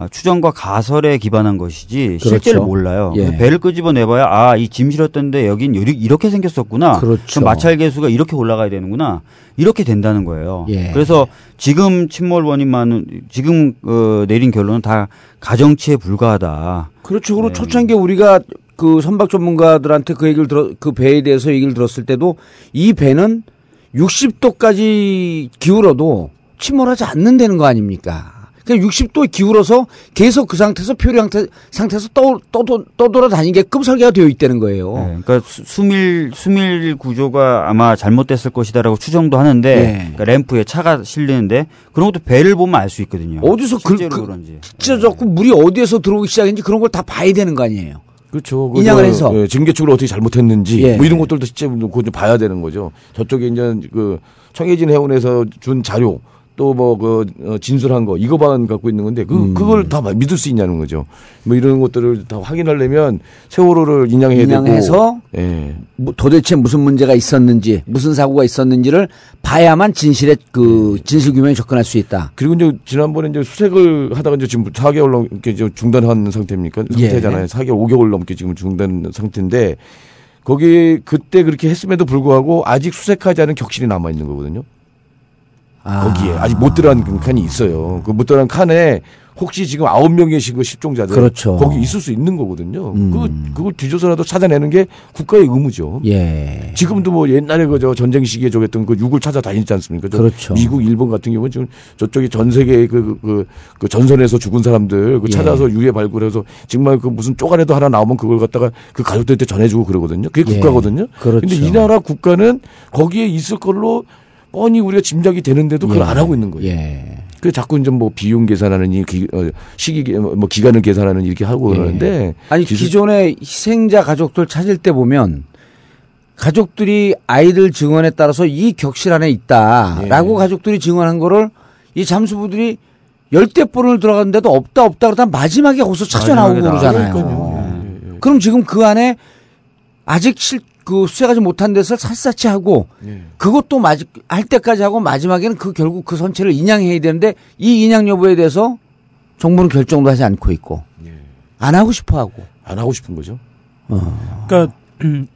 추정과 가설에 기반한 것이지 실제를 그렇죠. 몰라요. 예. 배를 끄집어 내봐야 아 이 짐 실었던데 여긴 이렇게 생겼었구나. 그렇죠. 그럼 마찰 계수가 이렇게 올라가야 되는구나. 이렇게 된다는 거예요. 예. 그래서 지금 침몰 원인만은 지금 어, 내린 결론은 다 가정치에 불과하다. 그렇죠. 그리고 네. 초창기에 우리가 그 선박 전문가들한테 그 얘기를 들어 그 배에 대해서 얘기를 들었을 때도 이 배는 60도까지 기울어도 침몰하지 않는다는 거 아닙니까? 그냥 60도에 기울어서 계속 그 상태에서 표류 상태, 상태에서 떠, 떠, 떠, 떠돌아다니게끔 설계가 되어 있다는 거예요. 네, 그러니까 수- 수밀 수밀 구조가 아마 잘못됐을 것이다라고 추정도 하는데 네. 그러니까 램프에 차가 실리는데 그런 것도 배를 보면 알 수 있거든요. 어디서 그- 실제로 그- 그런지. 진짜 자꾸 물이 어디에서 들어오기 시작했는지 그런 걸 다 봐야 되는 거 아니에요. 그렇죠. 그 인양을 저, 해서. 예, 증개축을 어떻게 잘못했는지 예. 뭐 이런 것들도 실제 그거 좀 봐야 되는 거죠. 저쪽에 이제 그 청해진 해운에서 준 자료 또 뭐 그 진술한 거 이거만 갖고 있는 건데 그 음. 그걸 다 믿을 수 있냐는 거죠. 뭐 이런 것들을 다 확인하려면 세월호를 인양해야 인양해서 되고. 예. 뭐 도대체 무슨 문제가 있었는지 무슨 사고가 있었는지를 봐야만 진실의 그 진실 규명에 접근할 수 있다. 그리고 이제 지난번에 이제 수색을 하다가 이제 지금 4개월 넘게 이제 중단한 상태입니까? 예. 상태잖아요. 4개월, 5개월 넘게 지금 중단 상태인데 거기 그때 그렇게 했음에도 불구하고 아직 수색하지 않은 격실이 남아 있는 거거든요. 아. 거기에 아직 못 들어간 그 칸이 있어요. 그 못 들어간 칸에 혹시 지금 아홉 그 실종자들 그렇죠. 거기 있을 수 있는 거거든요. 음. 그 그걸 뒤져서라도 찾아내는 게 국가의 의무죠. 예. 지금도 뭐 옛날에 그저 전쟁 시기에 저랬던 그 육을 찾아 다니지 않습니까? 저 그렇죠. 미국, 일본 같은 경우는 지금 저쪽에 전 세계 그, 그, 그 전선에서 죽은 사람들 그 예. 찾아서 유해 발굴해서 정말 그 무슨 쪼가리도 하나 나오면 그걸 갖다가 그 가족들한테 전해주고 그러거든요. 그게 예. 국가거든요. 그렇죠. 근데 이 나라 국가는 거기에 있을 걸로 뻔히 우리가 짐작이 되는데도 그걸 예. 안 하고 있는 거예요. 예. 그 자꾸 이제 뭐 비용 계산하는 이 기, 어, 시기 뭐 기간을 계산하는 이렇게 하고 예. 그러는데 아니 기술- 기존의 희생자 가족들 찾을 때 보면 가족들이 아이들 증언에 따라서 이 격실 안에 있다라고 예. 가족들이 증언한 거를 이 잠수부들이 열대 포론을 들어갔는데도 없다 없다 그러다 마지막에 거기서 찾아 나오고 그러잖아요. 그러니까요. 예, 예. 그럼 지금 그 안에 아직 실, 그 수색하지 못한 데서 샅샅이 하고 예. 그것도 마지, 할 때까지 하고 마지막에는 그 결국 그 선체를 인양해야 되는데 이 인양 여부에 대해서 정부는 결정도 하지 않고 있고 예. 안 하고 싶어 하고. 안 하고 싶은 거죠. 그러니까 음,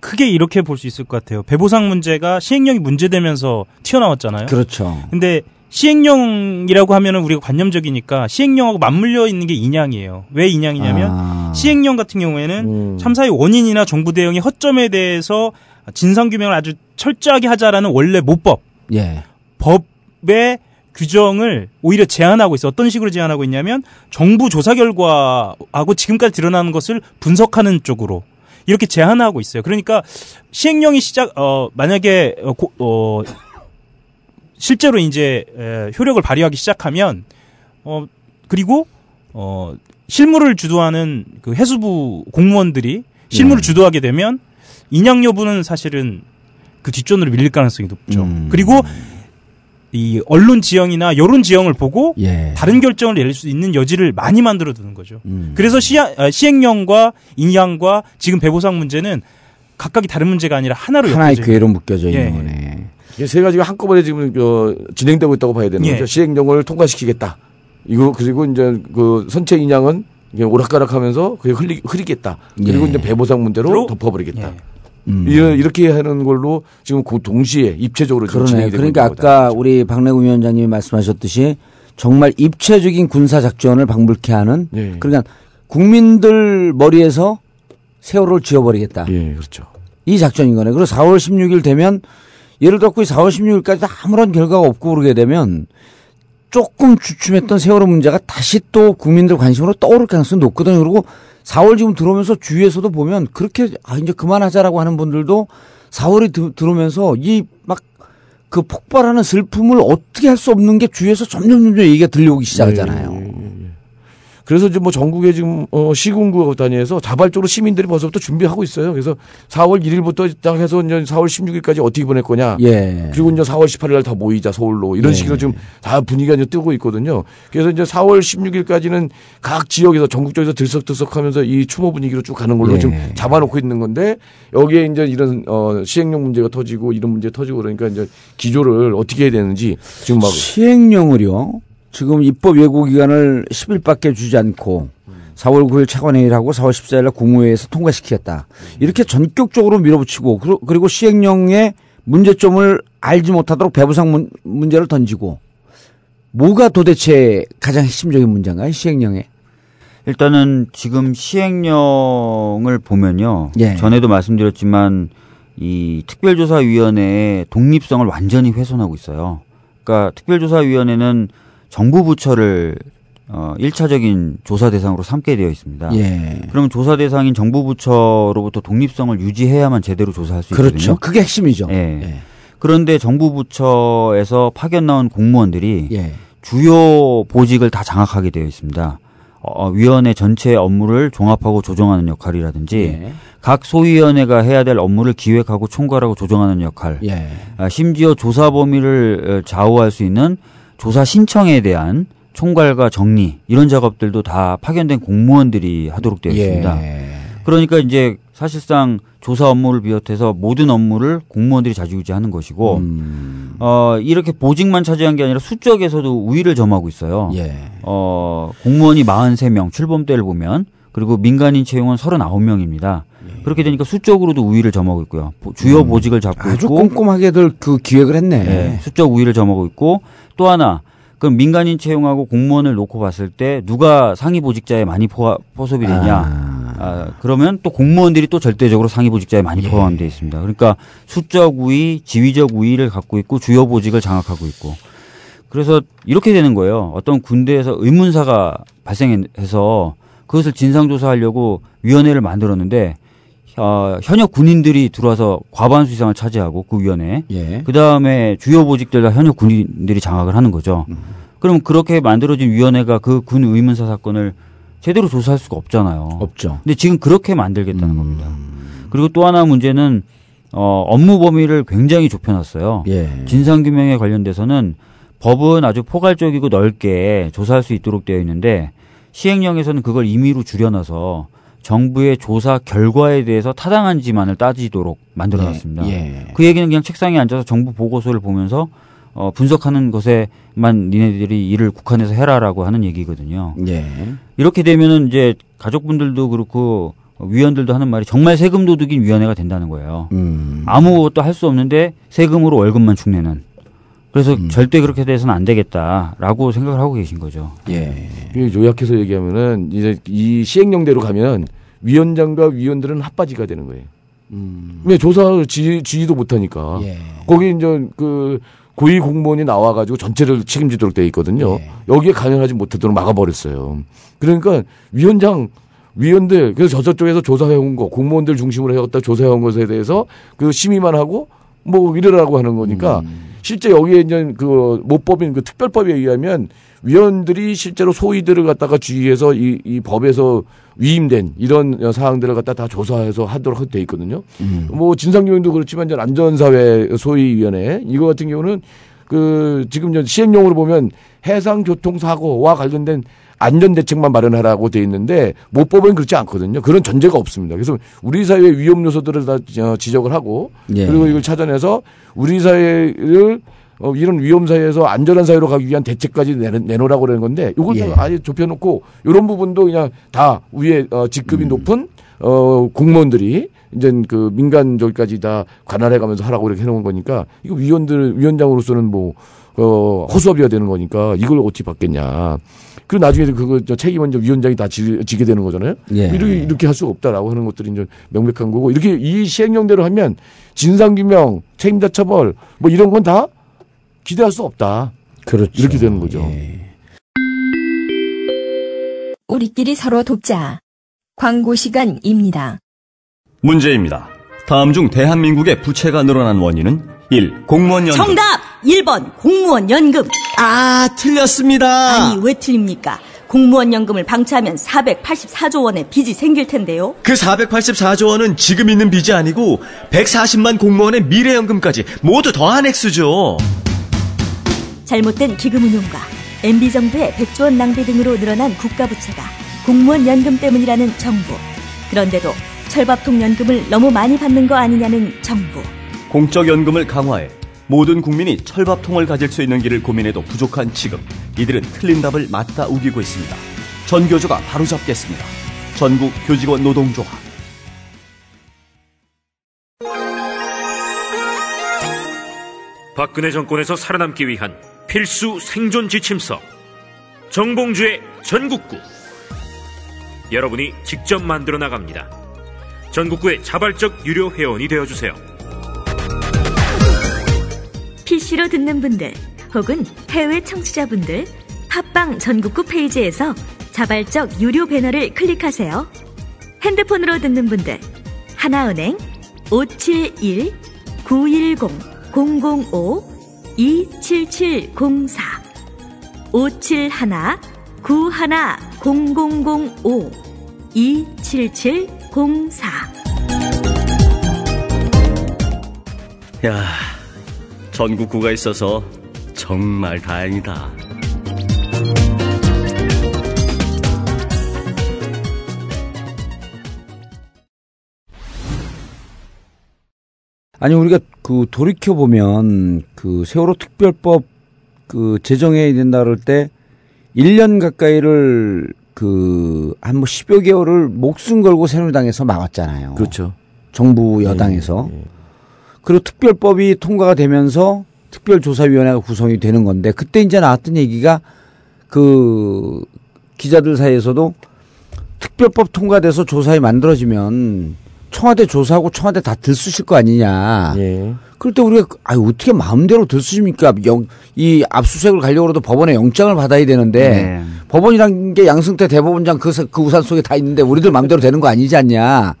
크게 이렇게 볼 수 있을 것 같아요. 배보상 문제가 시행령이 문제되면서 튀어나왔잖아요. 그렇죠. 근데 시행령이라고 하면은 우리가 관념적이니까 시행령하고 맞물려 있는 게 인양이에요. 왜 인양이냐면 아. 시행령 같은 경우에는 음. 참사의 원인이나 정부 대응의 허점에 대해서 진상 규명을 아주 철저하게 하자라는 원래 모법, 예. 법의 규정을 오히려 제한하고 있어. 어떤 식으로 제한하고 있냐면 정부 조사 결과하고 지금까지 드러나는 것을 분석하는 쪽으로 이렇게 제한하고 있어요. 그러니까 시행령이 시작 어 만약에 어, 고, 어 실제로 이제 에, 효력을 발휘하기 시작하면 어 그리고 어 실무를 주도하는 그 해수부 공무원들이 실무를 주도하게 되면 인양 여부는 사실은 그 뒷전으로 밀릴 가능성이 높죠. 음. 그리고 이 언론 지형이나 여론 지형을 보고 예. 다른 결정을 내릴 수 있는 여지를 많이 만들어 두는 거죠. 음. 그래서 시하, 아, 시행령과 인양과 지금 배보상 문제는 각각이 다른 문제가 아니라 하나로 하나의 괴로 묶여져 있는 예. 거네. 세 가지가 한꺼번에 지금 어, 진행되고 있다고 봐야 되는 예. 거죠. 시행령을 통과시키겠다. 이거 그리고 이제 그 선체 인양은 오락가락하면서 그게 흘리, 흐리겠다. 그리고 예. 이제 배보상 문제로 로- 덮어버리겠다. 예. 음. 이런- 이렇게 하는 걸로 지금 그 동시에 입체적으로 그러네. 진행이 되고 그러니까 있는 거다. 아까 우리 박래구 위원장님이 말씀하셨듯이 정말 입체적인 군사 작전을 방불케 하는 예. 그러니까 국민들 머리에서 세월호를 지워버리겠다. 예, 그렇죠. 이 작전인 거네. 그리고 4월 16일 되면 예를 들어 4월 16일까지 아무런 결과가 없고 그러게 되면 조금 주춤했던 세월호 문제가 다시 또 국민들 관심으로 떠오를 가능성이 높거든요. 그리고 4월 지금 들어오면서 주위에서도 보면 그렇게 아 이제 그만하자라고 하는 분들도 4월이 드, 들어오면서 이 막 그 폭발하는 슬픔을 어떻게 할 수 없는 게 주위에서 점점 점점 얘기가 들려오기 시작하잖아요. 예. 그래서 이제 뭐 전국에 지금 어 시군구 단위에서 자발적으로 시민들이 벌써부터 준비하고 있어요. 그래서 4월 1일부터 딱 해서 이제 4월 16일까지 어떻게 보낼 거냐. 예. 그리고 이제 4월 18일 날 다 모이자 서울로 이런 예. 식으로 지금 다 분위기가 이제 뜨고 있거든요. 그래서 이제 4월 16일까지는 각 지역에서 전국적에서 들썩들썩하면서 이 추모 분위기로 쭉 가는 걸로 예. 지금 잡아놓고 있는 건데 여기에 이제 이런 어 시행령 문제가 터지고 이런 문제 터지고 그러니까 이제 기조를 어떻게 해야 되는지 지금 막 시행령을요. 지금 입법 예고 기간을 10일밖에 주지 않고 4월 9일 차관회의를 하고 4월 14일 날 국무회의에서 통과시키겠다. 이렇게 전격적으로 밀어붙이고 그리고 시행령의 문제점을 알지 못하도록 배부상 문- 문제를 던지고 뭐가 도대체 가장 핵심적인 문제인가요? 시행령에. 일단은 지금 시행령을 보면요. 예. 전에도 말씀드렸지만 이 특별조사위원회의 독립성을 완전히 훼손하고 있어요. 그러니까 특별조사위원회는 정부 부처를 어, 1차적인 조사 대상으로 삼게 되어 있습니다. 예. 그러면 조사 대상인 정부 부처로부터 독립성을 유지해야만 제대로 조사할 수 있거든요. 그렇죠. 그게 핵심이죠. 예. 그런데 정부 부처에서 파견 나온 공무원들이 예. 주요 보직을 다 장악하게 되어 있습니다. 어, 위원회 전체 업무를 종합하고 조정하는 역할이라든지 예. 각 소위원회가 해야 될 업무를 기획하고 총괄하고 조정하는 역할, 예. 아, 심지어 조사 범위를 어, 좌우할 수 있는 조사 신청에 대한 총괄과 정리 이런 작업들도 다 파견된 공무원들이 하도록 되어 있습니다. 예. 그러니까 이제 사실상 조사 업무를 비롯해서 모든 업무를 공무원들이 자주유지하는 것이고 음. 어 이렇게 보직만 차지한 게 아니라 수적에서도 우위를 점하고 있어요. 예. 어 공무원이 43명 출범대를 보면 그리고 민간인 채용은 39명입니다. 예. 그렇게 되니까 수적으로도 우위를 점하고 있고요. 보- 주요 보직을 잡고 음. 아주 있고 꼼꼼하게들 그 기획을 했네. 예, 수적 우위를 점하고 있고 또 하나 그럼 민간인 채용하고 공무원을 놓고 봤을 때 누가 상위 보직자에 많이 포, 포섭이 되냐? 아. 아, 그러면 또 공무원들이 또 절대적으로 상위 보직자에 많이 예. 포함되어 있습니다. 그러니까 수적 우위, 지위적 우위를 갖고 있고 주요 보직을 장악하고 있고. 그래서 이렇게 되는 거예요. 어떤 군대에서 의문사가 발생해서 그것을 진상조사하려고 위원회를 만들었는데 어, 현역 군인들이 들어와서 과반수 이상을 차지하고 그 위원회에 예. 그 다음에 주요 보직들 다 현역 군인들이 장악을 하는 거죠. 음. 그럼 그렇게 만들어진 위원회가 그 군 의문사 사건을 제대로 조사할 수가 없잖아요. 없죠. 근데 지금 그렇게 만들겠다는 음. 겁니다. 그리고 또 하나 문제는 어, 업무 범위를 굉장히 좁혀놨어요. 예. 진상규명에 관련돼서는 법은 아주 포괄적이고 넓게 조사할 수 있도록 되어 있는데 시행령에서는 그걸 임의로 줄여놔서 정부의 조사 결과에 대해서 타당한지만을 따지도록 만들어놨습니다. 예. 그 얘기는 그냥 책상에 앉아서 정부 보고서를 보면서 어, 분석하는 것에만 니네들이 일을 국한해서 해라라고 하는 얘기거든요. 예. 이렇게 되면은 이제 가족분들도 그렇고 위원들도 하는 말이 정말 세금 도둑인 위원회가 된다는 거예요. 음. 아무것도 할 수 없는데 세금으로 월급만 축내는. 그래서 음. 절대 그렇게 돼서는 안 되겠다라고 생각을 하고 계신 거죠. 예. 요약해서 얘기하면은 이제 이 시행령대로 가면 위원장과 위원들은 핫바지가 되는 거예요. 음. 왜 조사 지, 지휘도 못하니까 예. 거기 이제 그 고위 공무원이 나와가지고 전체를 책임지도록 돼 있거든요. 예. 여기에 관여하지 못하도록 막아버렸어요. 그러니까 위원장 위원들 그래서 저쪽에서 조사해온 거 공무원들 중심으로 해왔다 조사해온 것에 대해서 그 심의만 하고 뭐 이러라고 하는 거니까 음. 실제 여기에 이제 그 모법인 그 특별법에 의하면 위원들이 실제로 소위들을 갖다가 주의해서 이, 이 법에서 위임된 이런 사항들을 갖다 다 조사해서 하도록 돼 있거든요. 음. 뭐 진상규명도 그렇지만 이제 안전사회 소위위원회 이거 같은 경우는 그 지금 이제 시행령으로 보면 해상교통사고와 관련된 안전 대책만 마련하라고 돼 있는데 모법은 그렇지 않거든요. 그런 전제가 없습니다. 그래서 우리 사회의 위험 요소들을 다 어, 지적을 하고 예. 그리고 이걸 찾아내서 우리 사회를 어, 이런 위험 사회에서 안전한 사회로 가기 위한 대책까지 내놓- 내놓으라고 그러는 건데 이걸 예. 다 아예 좁혀놓고 이런 부분도 그냥 다 위에 어, 직급이 음. 높은 어, 공무원들이 이제 그 민간 저기까지 다 관할해 가면서 하라고 이렇게 해놓은 거니까 이거 위원들 위원장으로서는 뭐 어, 허수아비가 되는 거니까 이걸 어찌 받겠냐. 그리고 나중에 그거 저 책임은 이제 위원장이 다 지, 지게 되는 거잖아요. 예. 이렇게 이렇게 할 수가 없다라고 하는 것들이 이제 명백한 거고 이렇게 이 시행령대로 하면 진상규명, 책임자 처벌 뭐 이런 건 다 기대할 수 없다. 그렇죠. 이렇게 되는 거죠. 예. 우리끼리 서로 돕자. 광고 시간입니다. 문제입니다. 다음 중 대한민국의 부채가 늘어난 원인은 1. 공무원 연금 정답! 1번 공무원 연금. 아 틀렸습니다. 아니 왜 틀립니까? 공무원 연금을 방치하면 484조 원의 빚이 생길 텐데요. 그 484조 원은 지금 있는 빚이 아니고 140만 공무원의 미래 연금까지 모두 더한 액수죠. 잘못된 기금 운용과 MB 정부의 100조 원 낭비 등으로 늘어난 국가 부채가 공무원 연금 때문이라는 정부. 그런데도 철밥통 연금을 너무 많이 받는 거 아니냐는 정부. 공적 연금을 강화해 모든 국민이 철밥통을 가질 수 있는 길을 고민해도 부족한 지금 이들은 틀린 답을 맞다 우기고 있습니다. 전교조가 바로잡겠습니다. 전국 교직원 노동조합 박근혜 정권에서 살아남기 위한 필수 생존 지침서 정봉주의 전국구 여러분이 직접 만들어 나갑니다. 전국구의 자발적 유료 회원이 되어주세요. PC로 듣는 분들 혹은 해외 청취자분들 팟빵 전국구 페이지에서 자발적 유료 배너를 클릭하세요. 핸드폰으로 듣는 분들 하나은행 571 910 005 27704 571 91 0005 27704 야, 전국구가 있어서 정말 다행이다. 아니 우리가 그 돌이켜 보면 그 세월호 특별법 그 제정해야 된다 그럴 때 1년 가까이를 그한뭐 10여 개월을 목숨 걸고 새누리당에서 막았잖아요. 그렇죠. 정부 여당에서. 예, 예. 그리고 특별법이 통과가 되면서 특별조사위원회가 구성이 되는 건데 그때 이제 나왔던 얘기가 그 기자들 사이에서도 특별법 통과돼서 조사에 만들어지면 청와대 조사하고 청와대 다 들쑤실 거 아니냐. 예. 그럴 때 우리가 아 어떻게 마음대로 들쑤십니까? 영, 이 압수수색을 가려고 해도 법원에 영장을 받아야 되는데 네. 법원이란 게 양승태 대법원장 그, 사- 그 우산 속에 다 있는데 우리들 마음대로 되는 거 아니지 않냐.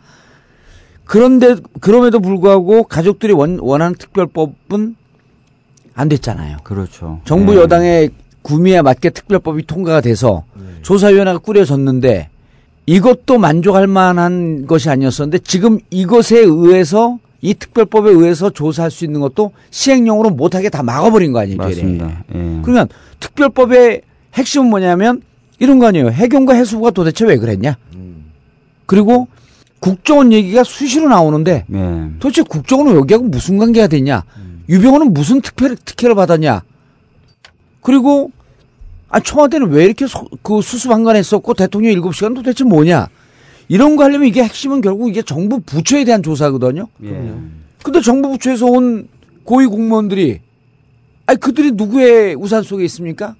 그런데 그럼에도 불구하고 가족들이 원, 원하는 특별법은 안 됐잖아요. 그렇죠. 정부 네. 여당의 구미에 맞게 특별법이 통과가 돼서 조사위원회가 꾸려졌는데 이것도 만족할 만한 것이 아니었었는데 지금 이것에 의해서 이 특별법에 의해서 조사할 수 있는 것도 시행령으로 못하게 다 막아버린 거 아니에요. 맞습니다. 예. 그러면 특별법의 핵심은 뭐냐면 이런 거 아니에요. 해경과 해수부가 도대체 왜 그랬냐? 그리고 국정원 얘기가 수시로 나오는데 예. 도대체 국정원은 여기하고 무슨 관계가 되냐? 유병호는 무슨 특별 특혜를 받았냐? 그리고 아 청와대는 왜 이렇게 소- 그 수수방관했었고 대통령 7시간 도대체 뭐냐? 이런 거 하려면 이게 핵심은 결국 이게 정부 부처에 대한 조사거든요. 예. 근데 정부 부처에서 온 고위 공무원들이 아니 그들이 누구의 우산 속에 있습니까?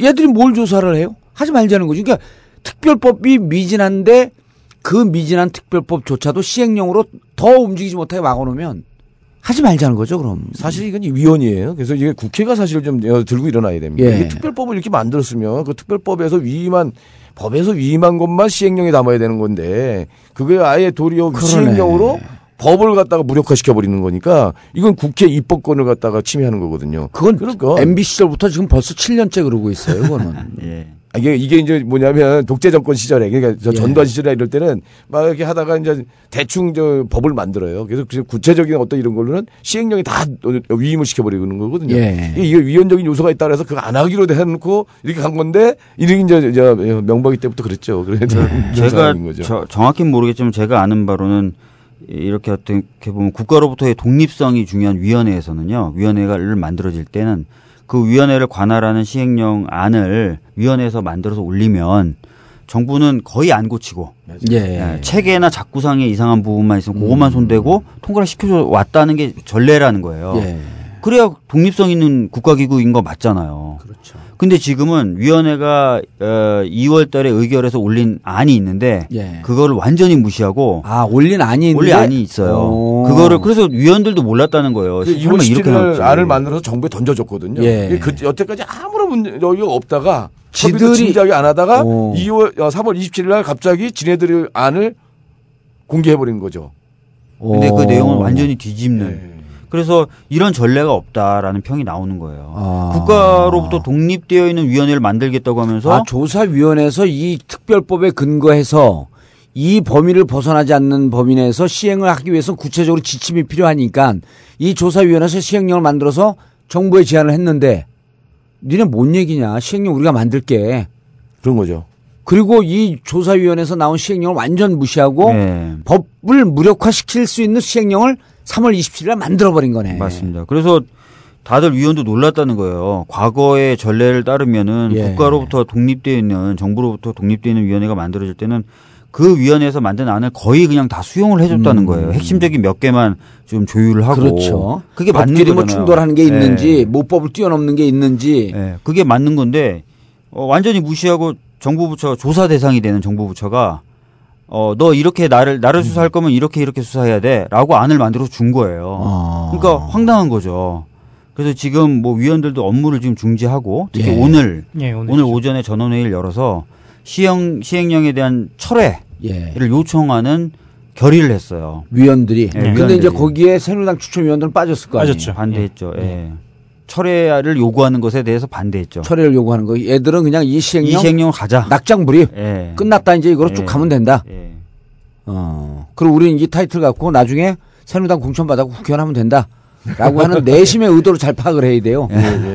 얘들이 뭘 조사를 해요? 하지 말자는 거죠. 그러니까 특별법이 미진한데 그 미진한 특별법조차도 시행령으로 더 움직이지 못하게 막아놓으면 하지 말자는 거죠. 그럼 사실 이건 위헌이에요. 그래서 이게 국회가 사실 좀 어, 들고 일어나야 됩니다. 예. 이게 특별법을 이렇게 만들었으면 그 특별법에서 위임한 법에서 위임한 것만 시행령에 담아야 되는 건데 그게 아예 도리어 그러네. 시행령으로 법을 갖다가 무력화시켜 버리는 거니까 이건 국회 입법권을 갖다가 침해하는 거거든요. 그건 그러니까 MB 시절부터 지금 벌써 7년째 그러고 있어요. 그거는 예. 아, 이게 이게 이제 뭐냐면 독재 정권 시절에 그러니까 저 예. 전두환 시절에 이럴 때는 막 이렇게 하다가 이제 대충 저 법을 만들어요. 그래서 그 구체적인 어떤 이런 걸로는 시행령이 다 위임을 시켜버리는 거거든요. 예. 이게 이게 위헌적인 요소가 있다 그래서 그거 안 하기로 해놓고 이렇게 간 건데 이렇게 이제 저 명박이 때부터 그랬죠. 그래서 이런 제가. 저, 정확히는 모르겠지만 제가 아는 바로는 이렇게 어떻게 보면 국가로부터의 독립성이 중요한 위원회에서는요. 위원회를 만들어질 때는 그 위원회를 관할하는 시행령 안을 위원회에서 만들어서 올리면 정부는 거의 안 고치고 예. 예, 체계나 작구상의 이상한 부분만 있으면 그것만 손대고 통과를 시켜줘 왔다는 게 전례라는 거예요. 예. 그래야 독립성 있는 국가기구인 거 맞잖아요. 그렇죠. 근데 지금은 위원회가 어, 2월 달에 의결해서 올린 안이 있는데 예. 그거를 완전히 무시하고 아, 올린 안이 있는데 올린 안이 있어요. 오. 그거를 그래서 위원들도 몰랐다는 거예요. 그 설마 2월 이렇게 17일 나올지. 안을 만들어서 정부에 던져줬거든요. 예. 그 여태까지 아무런 문제 여기가 없다가 지들이- 진작에 안 하다가 오. 2월 어, 3월 27일 날 갑자기 지네들의 안을 공개해 버린 거죠. 근데 그 오. 내용은 완전히 뒤집는. 네. 그래서 이런 전례가 없다라는 평이 나오는 거예요. 아. 국가로부터 독립되어 있는 위원회를 만들겠다고 하면서 아, 조사위원회에서 이 특별법에 근거해서 이 범위를 벗어나지 않는 범위 내에서 시행을 하기 위해서 구체적으로 지침이 필요하니까 이 조사위원회에서 시행령을 만들어서 정부에 제안을 했는데 니네 뭔 얘기냐 시행령 우리가 만들게 그런 거죠. 그리고 이 조사위원회에서 나온 시행령을 완전 무시하고 네. 법을 무력화시킬 수 있는 시행령을 3월 27일에 만들어버린 거네. 맞습니다. 그래서 다들 위원도 놀랐다는 거예요. 과거의 전례를 따르면은 예. 국가로부터 독립되어 있는 정부로부터 독립되어 있는 위원회가 만들어질 때는 그 위원회에서 만든 안을 거의 그냥 다 수용을 해줬다는 거예요. 핵심적인 몇 개만 좀 조율을 하고. 음. 그렇죠. 그게 맞는 법끼리 뭐 거잖아요. 충돌하는 게 있는지 예. 모법을 뛰어넘는 게 있는지 예, 그게 맞는 건데 어, 완전히 무시하고 정부 부처 조사 대상이 되는 정부 부처가 어, 너 이렇게 나를 나를 수사할 거면 이렇게 이렇게 수사해야 돼 라고 안을 만들어 준 거예요. 아. 그러니까 황당한 거죠. 그래서 지금 뭐 위원들도 업무를 지금 중지하고 특히 예. 오늘 예, 오늘 오늘 오전에 전원회의를 열어서 시행 시행령에 대한 철회를 예. 요청하는 결의를 했어요. 위원들이. 예, 근데 위원들이. 이제 거기에 새누리당 추천 위원들은 빠졌을 거 아니에요. 빠졌죠. 반대했죠. 예. 철회를 요구하는 것에 대해서 반대했죠. 철회를 요구하는 거. 얘들은 그냥 이이 시행령 시행령을 가자. 낙장불입 예. 끝났다 이제 이거로 예. 쭉 가면 된다. 예. 어. 그리고 우리는 이 타이틀 갖고 나중에 새누리당 공천 받아고 국회의원 하면 된다. 라고 하는 내심의 의도를 잘 파악을 해야 돼요.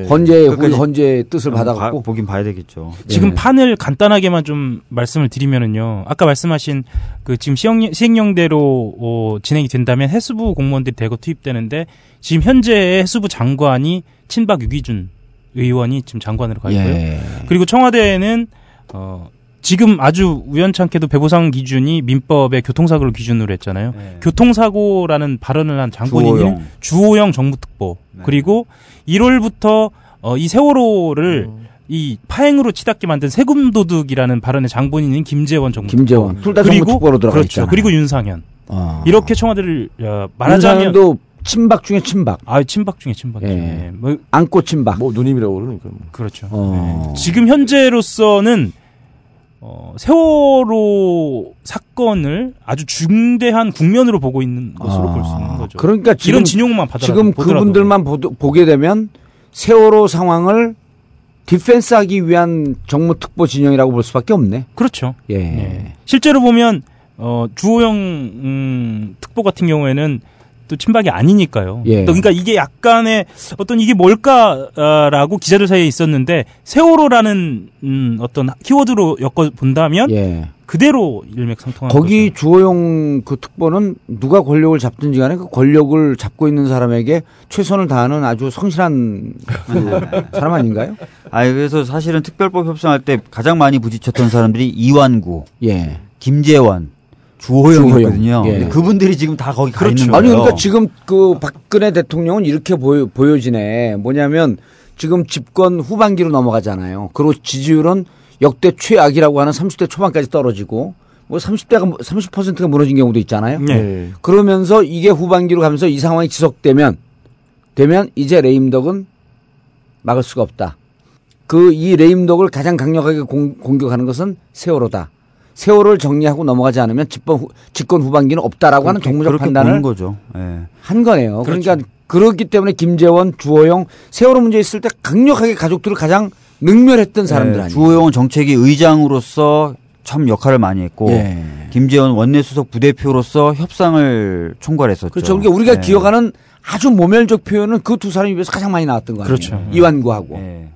헌재 우리 끝까지 헌재 뜻을 봐- 받아갖고 보긴 봐야 되겠죠. 지금 예. 판을 간단하게만 좀 말씀을 드리면은요. 아까 말씀하신 그 지금 시행령, 시행령대로 어, 진행이 된다면 해수부 공무원들이 대거 투입되는데 지금 현재의 해수부 장관이 친박 유기준 의원이 지금 장관으로 가 있고요. 예. 그리고 청와대에는 어 지금 아주 우연찮게도 배보상 기준이 민법의 교통사고를 기준으로 했잖아요. 네. 교통사고라는 발언을 한 장본인은 주호영. 주호영 정부특보 네. 그리고 1월부터 어, 이 세월호를 이 파행으로 치닫게 만든 세금 도둑이라는 발언의 장본인인 김재원 정부 김재원 둘 다 정부 특보로 들어가 그렇죠. 있잖아요. 그리고 윤상현 어. 이렇게 청와대를 어, 말하자면 윤상현도 친박 중에 친박. 아 친박 중에 친박 예. 중에 뭐 안고 친박. 뭐 누님이라고 그러니까. 뭐. 그렇죠. 어. 네. 지금 현재로서는 어, 세월호 사건을 아주 중대한 국면으로 보고 있는 것으로 볼수 있는 거죠. 그러니까 지금 이런 진용만 받더라도 지금 보더라도. 그분들만 보도, 보게 되면 세월호 상황을 디펜스하기 위한 정무특보 진영이라고 볼 수밖에 없네. 그렇죠. 예. 예. 실제로 보면 어, 주호영 음, 특보 같은 경우에는 또 친박이 아니니까요. 예. 또 그러니까 이게 약간의 어떤 이게 뭘까라고 기자들 사이에 있었는데 세월호라는 음, 어떤 키워드로 엮어 본다면 예. 그대로 일맥상통하는 거기 거죠. 주호영 그 특보는 누가 권력을 잡든지 간에 그 권력을 잡고 있는 사람에게 최선을 다하는 아주 성실한 그 사람 아닌가요? 아 그래서 사실은 특별법 협상할 때 가장 많이 부딪혔던 사람들이 이완구, 예. 김재원, 주호영이거든요. 주호영. 예. 그분들이 지금 다 거기 가 그렇죠. 있는 아니 거예요. 그러니까 지금 그 박근혜 대통령은 이렇게 보여, 보여지네. 뭐냐면 지금 집권 후반기로 넘어가잖아요. 그리고 지지율은 역대 최악이라고 하는 30대 초반까지 떨어지고 뭐 30대가 30%가 무너진 경우도 있잖아요. 네. 예. 그러면서 이게 후반기로 가면서 이 상황이 지속되면 되면 이제 레임덕은 막을 수가 없다. 그 이 레임덕을 가장 강력하게 공, 공격하는 것은 세월호다. 세월호를 정리하고 넘어가지 않으면 집권, 후, 집권 후반기는 없다라고 하는 정무적 판단을 거죠. 예. 한 거네요. 그러니까 그렇기 때문에 김재원, 주호영 세월호 문제 있을 때 강력하게 가족들을 가장 능멸했던 사람들 예, 아니에요. 주호영은 정책위 의장으로서 참 역할을 많이 했고 예. 김재원 원내수석 부대표로서 협상을 총괄했었죠. 그렇죠. 그러니까 우리가 예. 기억하는 아주 모멸적 표현은 그 두 사람 입에서 가장 많이 나왔던 거 아니에요. 그렇죠. 이완구하고. 예.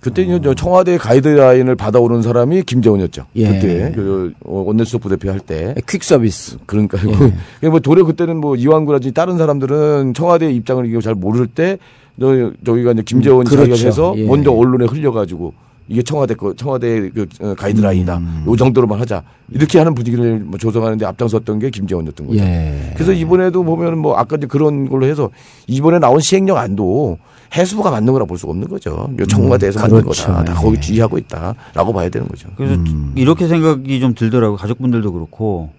그때 저 청와대 가이드라인을 받아오는 사람이 김재원이었죠. 예. 그때 그 어, 원내수석 부 대표 할 때. 퀵 서비스. 그러니까 뭐 도려 그때는 뭐 이완구라든지 다른 사람들은 청와대 입장을 이거 잘 모를 때 저, 저기가 이제 김재원이 그렇죠. 자기가 해서 예. 먼저 언론에 흘려가지고 이게 청와대 거 청와대 그 어, 가이드라인이다. 요 정도로만 하자. 이렇게 하는 분위기를 뭐 조성하는데 앞장섰던 게 김재원이었던 거죠. 예. 그래서 이번에도 보면 뭐 아까 이제 그런 걸로 해서 이번에 나온 시행령 안도 해수부가 만든 거라 볼 수가 없는 거죠. 이거 청와대에서 만든 그렇죠. 거다. 다 예. 거기 지휘하고 있다라고 봐야 되는 거죠. 그래서 음. 이렇게 생각이 좀 들더라고요. 가족분들도 그렇고.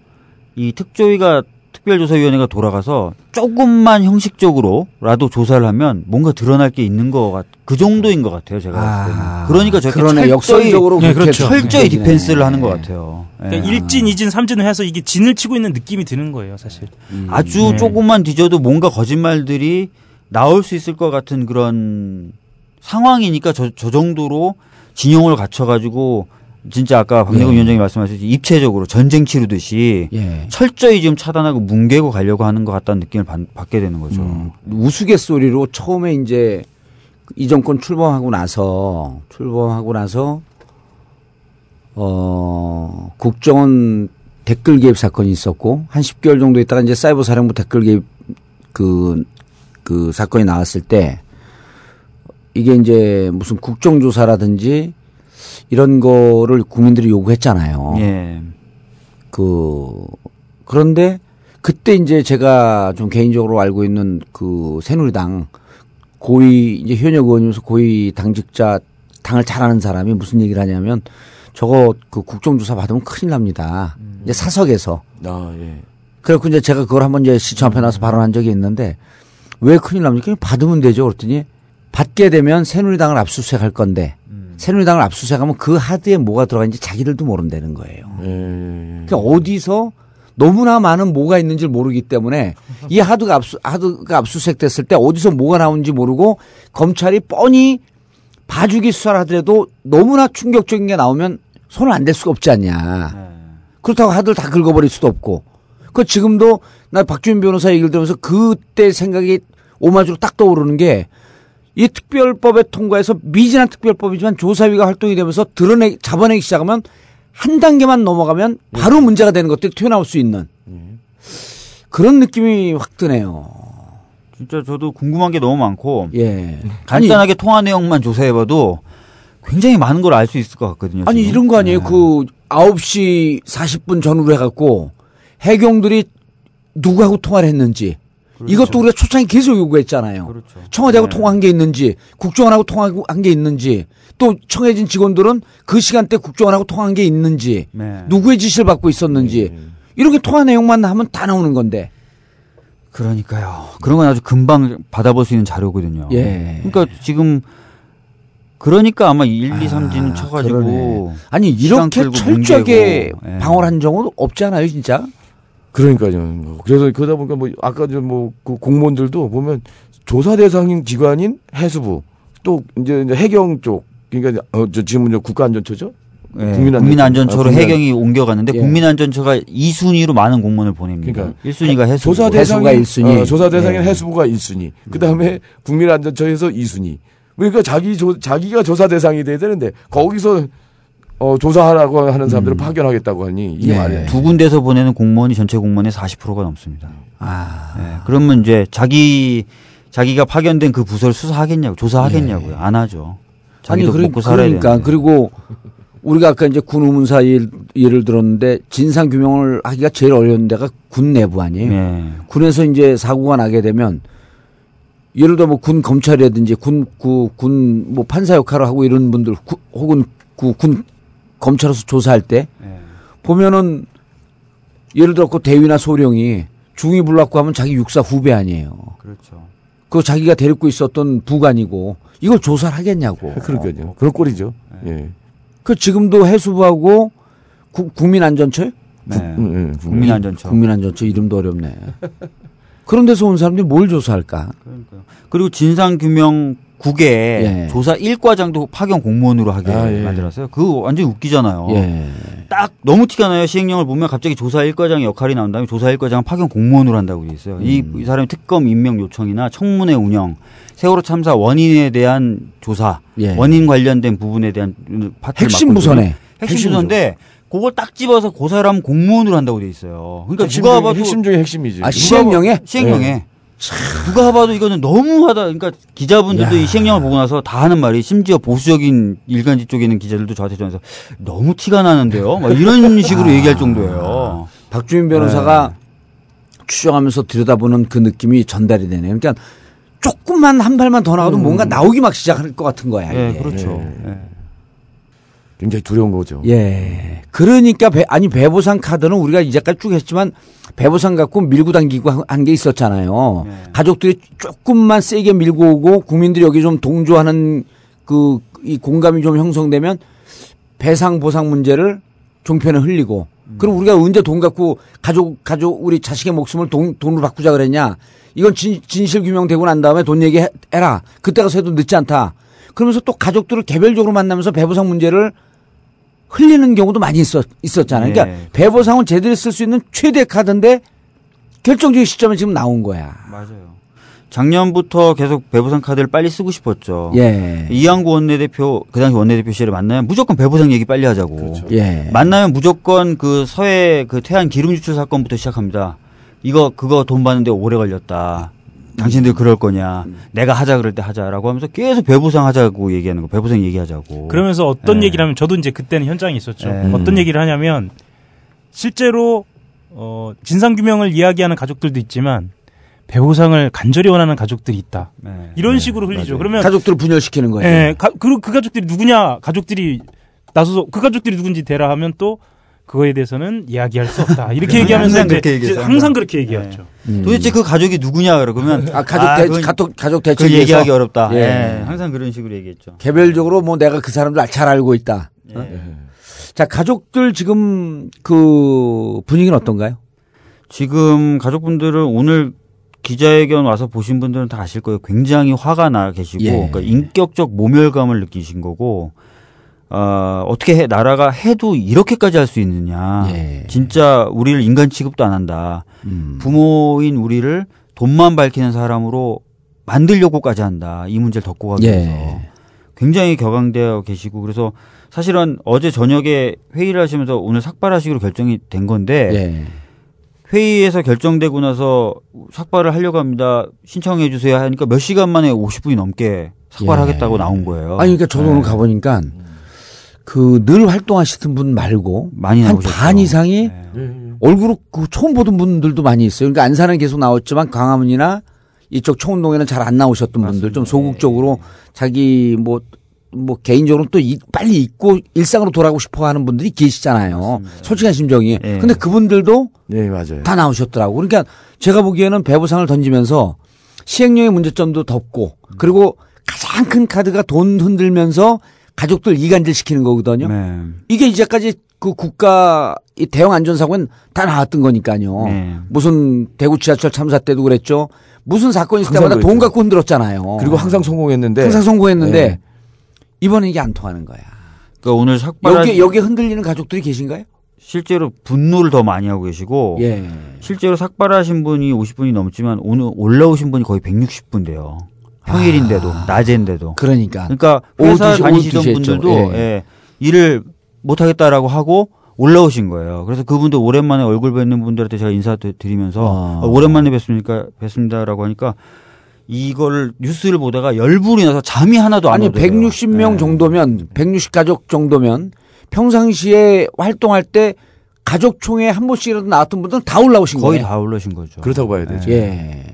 이 특조위가 특별조사위원회가 돌아가서 조금만 형식적으로라도 조사를 하면 뭔가 드러날 게 있는 것 같, 그 정도인 것 같아요. 제가 봤을 때는. 아, 그러니까 저렇게 그러네. 철저히, 역설적으로 네, 그렇죠. 철저히 되네. 디펜스를 하는 것 같아요. 예. 그러니까 일진, 이진, 삼진을 해서 이게 진을 치고 있는 느낌이 드는 거예요, 사실. 아주 네. 조금만 뒤져도 뭔가 거짓말들이 나올 수 있을 것 같은 그런 상황이니까 저, 저 정도로 진영을 갖춰가지고 진짜 아까 박내근 예. 위원장이 말씀하셨듯이 입체적으로 전쟁 치르듯이 예. 철저히 지금 차단하고 뭉개고 가려고 하는 것 같다는 느낌을 받, 받게 되는 거죠. 음, 우스갯소리로 처음에 이제 이 정권 출범하고 나서 출범하고 나서 어 국정원 댓글 개입 사건이 있었고 한 10개월 정도 있다가 이제 사이버 사령부 댓글 개입 그, 그 사건이 나왔을 때 이게 이제 무슨 국정조사라든지 이런 거를 국민들이 요구했잖아요. 예. 그 그런데 그때 이제 제가 좀 개인적으로 알고 있는 그 새누리당 고위 이제 현역 의원이면서 고위 당직자 당을 잘하는 사람이 무슨 얘기를 하냐면 저거 그 국정조사 받으면 큰일 납니다. 이제 사석에서 아, 예. 그래갖고 이제 제가 그걸 한번 이제 시청 앞에 나서 발언한 적이 있는데 왜 큰일 납니까? 그냥 받으면 되죠. 그랬더니 받게 되면 새누리당을 압수수색할 건데 새누리당을 압수수색하면 그 하드에 뭐가 들어가는지 자기들도 모른다는 거예요. 예. 그러니까 어디서 너무나 많은 뭐가 있는지 모르기 때문에 이 하드가 압수 하드가 압수수색 됐을 때 어디서 뭐가 나오는지 모르고 검찰이 뻔히 봐주기 수사를 하더라도 너무나 충격적인 게 나오면 손을 안 댈 수가 없지 않냐. 그렇다고 하드를 다 긁어버릴 수도 없고. 그 지금도 나 박주민 변호사 얘기를 들으면서 그때 생각이 오마주로 딱 떠오르는 게 이 특별법에 통과해서 미진한 특별법이지만 조사위가 활동이 되면서 드러내 잡아내기 시작하면 한 단계만 넘어가면 바로 문제가 되는 것들이 튀어나올 수 있는 그런 느낌이 확 드네요. 진짜 저도 궁금한 게 너무 많고 예. 아니, 간단하게 통화 내용만 조사해봐도 굉장히 많은 걸 알 수 있을 것 같거든요. 아니 지금. 이런 거 아니에요? 네. 그 9시 40분 전후로 해갖고 해경들이 누구하고 통화를 했는지 이것도 우리가 초창기 계속 요구했잖아요. 그렇죠. 청와대하고 네. 통화한 게 있는지 국정원하고 통화한 게 있는지 또 청해진 직원들은 그 시간대 국정원하고 통화한 게 있는지 네. 누구의 지시를 받고 있었는지 이렇게 통화 내용만 하면 다 나오는 건데 그러니까요. 그런 건 아주 금방 받아볼 수 있는 자료거든요. 예. 그러니까 지금 그러니까 아마 1, 2, 3지는 쳐가지고 그러네. 아니 이렇게 철저하게 예. 방어를 한 적은 없지 않아요 진짜? 그러니까요. 그래서 그러다 보니까 뭐 아까 뭐그 공무원들도 보면 조사 대상인 기관인 해수부 또 이제 이제 해경 쪽 그러니까 어, 저 지금 이제 국가안전처죠. 예, 국민안전- 국민안전 처로 아, 국민안- 해경이 옮겨갔는데 예. 국민안전처가 2순위로 많은 공무원을 보냅니다. 그러니까 1순위가 해수. 조사 대상인 일순위. 어, 조사 대상인 예. 해수부가 1순위. 그다음에 국민안전처에서 2순위. 그러니까 자기 조, 자기가 조사 대상이 돼야 되는데 거기서 어, 조사하라고 하는 사람들을 파견하겠다고 하니 이게 예. 말이에요. 네. 두 군데서 보내는 공무원이 전체 공무원의 40%가 넘습니다. 아 예, 그러면 이제 자기 자기가 파견된 그 부서를 수사하겠냐고 조사하겠냐고요. 안 하죠. 아니 자기도 그러, 먹고 살아야 그러니까 되는데. 그리고 우리가 아까 이제 군 의문사 일, 예를 들었는데 진상 규명을 하기가 제일 어려운 데가 군 내부 아니에요. 예. 군에서 이제 사고가 나게 되면 예를 들어 뭐 군 검찰이라든지 군군 뭐 판사 역할을 하고 이런 분들 구- 혹은 그군 검찰에서 조사할 때 예. 보면은 예를 들어 그 대위나 소령이 중위 불났고 하면 자기 육사 후배 아니에요. 그렇죠. 그 자기가 데리고 있었던 부관이고 이걸 조사를 하겠냐고. 그러니까요. 그런 꼴이죠. 네. 예. 그 지금도 해수부하고 구- 국민안전처요? 네. 음, 음, 국민안전처. 국민안전처 이름도 어렵네. 그런 데서 온 사람들이 뭘 조사할까? 그러니까요. 그리고 진상규명 국에 예. 조사 1과장도 파견 공무원으로 하게 아, 예. 만들었어요. 그거 완전히 웃기잖아요. 예. 딱 너무 티가 나요. 시행령을 보면 갑자기 조사 1과장의 역할이 나온 다음에 조사 1과장은 파견 공무원으로 한다고 돼 있어요. 이, 음. 이 사람이 특검 임명 요청이나 청문회 운영, 세월호 참사 원인에 대한 조사, 예. 원인 관련된 부분에 대한 파트를 핵심 부서네. 핵심 부서인데 그걸 딱 집어서 고사를 하면 공무원으로 한다고 돼 있어요. 그러니까 핵심 누가 봐도 핵심 중에 핵심이지. 아, 시행령에? 시행령에 누가 봐도 이거는 너무하다. 그러니까 기자분들도 이 시행령을 보고 나서 다 하는 말이 심지어 보수적인 일간지 쪽에 있는 기자들도 저한테 전해서 너무 티가 나는데요. 막 이런 식으로 얘기할 정도예요. 박주민 변호사가 추정하면서 들여다보는 그 느낌이 전달이 되네요. 그러니까 조금만 한 발만 더 나가도 뭔가 나오기 막 시작할 것 같은 거야. 예, 이게. 그렇죠. 예. 굉장히 두려운 거죠. 예. 그러니까 배, 아니 배보상 카드는 우리가 이제까지 쭉 했지만 배보상 갖고 밀고 당기고 한 게 있었잖아요. 가족들이 조금만 세게 밀고 오고 국민들이 여기 좀 동조하는 그 이 공감이 좀 형성되면 배상 보상 문제를 종편에 흘리고 그럼 우리가 언제 돈 갖고 가족 가족 우리 자식의 목숨을 돈, 돈으로 바꾸자 그랬냐? 이건 진, 진실 규명되고 난 다음에 돈 얘기해라. 그때 가서 해도 늦지 않다. 그러면서 또 가족들을 개별적으로 만나면서 배보상 문제를 흘리는 경우도 많이 있었, 있었잖아요. 그러니까 네. 배보상은 제대로 쓸 수 있는 최대 카드인데 결정적인 시점에 지금 나온 거야. 맞아요. 작년부터 계속 배부상 카드를 빨리 쓰고 싶었죠. 예. 이양구 원내대표 그 당시 원내대표 시절에 만나면 무조건 배부상 얘기 빨리 하자고. 예. 만나면 무조건 그 서해 그 태안 기름 유출 사건부터 시작합니다. 이거 그거 돈 받는데 오래 걸렸다. 당신들 그럴 거냐? 내가 하자 그럴 때 하자라고 하면서 계속 배부상 하자고 얘기하는 거. 배부상 얘기하자고. 그러면서 어떤 네. 얘기를 하면 저도 이제 그때는 현장에 있었죠. 네. 어떤 얘기를 하냐면 실제로 어 진상 규명을 이야기하는 가족들도 있지만 배우상을 간절히 원하는 가족들이 있다. 네. 이런 식으로 흘리죠. 그러면 가족들을 분열시키는 거예요. 예, 가, 그, 그 가족들이 누구냐? 가족들이 나서서 그 가족들이 누군지 대라 하면 또 그거에 대해서는 이야기할 수 없다. 이렇게 얘기하면서 항상 그렇게 얘기했어요, 항상 항상. 그렇게 얘기했죠. 도대체 그 가족이 누구냐 그러면 아, 가족 대, 그건 가족, 가족 그 대책에서 얘기하기 어렵다. 예. 예. 항상 그런 식으로 얘기했죠. 개별적으로 뭐 내가 그 사람들 잘 알고 있다. 어? 자, 가족들 지금 그 분위기는 어떤가요? 지금 가족분들은 오늘 기자회견 와서 보신 분들은 다 아실 거예요. 굉장히 화가 나 계시고, 예. 그러니까 인격적 모멸감을 느끼신 거고, 어, 어떻게 해, 나라가 해도 이렇게까지 할 수 있느냐. 예. 진짜 우리를 인간 취급도 안 한다. 음. 부모인 우리를 돈만 밝히는 사람으로 만들려고까지 한다. 이 문제를 덮고 가기 위해서. 예. 굉장히 격앙되어 계시고, 그래서 사실은 어제 저녁에 회의를 하시면서 오늘 삭발하시기로 결정이 된 건데, 예. 회의에서 결정되고 나서 삭발을 하려고 합니다. 신청해 주세요 하니까 몇 시간 만에 50분이 넘게 삭발하겠다고 예. 나온 거예요. 아니, 그러니까 저도 네. 오늘 가보니까 그 늘 활동하시던 분 말고 많이 한. 반 이상이 네. 얼굴을 그 처음 보던 분들도 많이 있어요. 그러니까 안산은 계속 나왔지만 광화문이나 이쪽 청운동에는 잘 안 나오셨던 분들 좀 소극적으로 자기 뭐, 뭐 개인적으로 또 이- 빨리 잊고 일상으로 돌아가고 싶어 하는 분들이 계시잖아요. 솔직한 심정이. 예. 근데 그분들도 네, 맞아요. 다 나오셨더라고. 그러니까 제가 보기에는 배부상을 던지면서 시행령의 문제점도 덮고 그리고 가장 큰 카드가 돈 흔들면서 가족들 이간질 시키는 거거든요. 네. 이게 이제까지 그 국가 이 대형 안전사고는 다 나왔던 거니까요. 네. 무슨 대구 지하철 참사 때도 그랬죠. 무슨 사건이 있을 때마다 돈 그랬죠. 갖고 흔들었잖아요. 그리고 항상 성공했는데 항상 성공했는데 네. 이번에 이게 안 통하는 거야. 그러니까 오늘 삭발 여기 여기 흔들리는 가족들이 계신가요? 실제로 분노를 더 많이 하고 계시고 예. 실제로 삭발하신 분이 50분이 넘지만 오늘 올라오신 분이 거의 160분 돼요. 평일인데도 낮인데도. 그러니까 그러니까 회사 2시, 오후 다니시던 2시 했죠. 분들도 예. 예, 일을 못 하겠다라고 하고 올라오신 거예요. 그래서 그분들 오랜만에 얼굴 뵙는 분들한테 제가 인사드리면서 아. 어, 오랜만에 뵙습니까 뵙습니다라고 하니까 이걸 뉴스를 보다가 열불이 나서 잠이 하나도 안 아니 오더라고요. 160명 예. 정도면 160 가족 정도면 평상시에 활동할 때 가족 총회 한 번씩이라도 나왔던 분들은 다 올라오신 거의 거예요. 다 올라오신 거죠. 그렇다고 봐야 되죠. 예.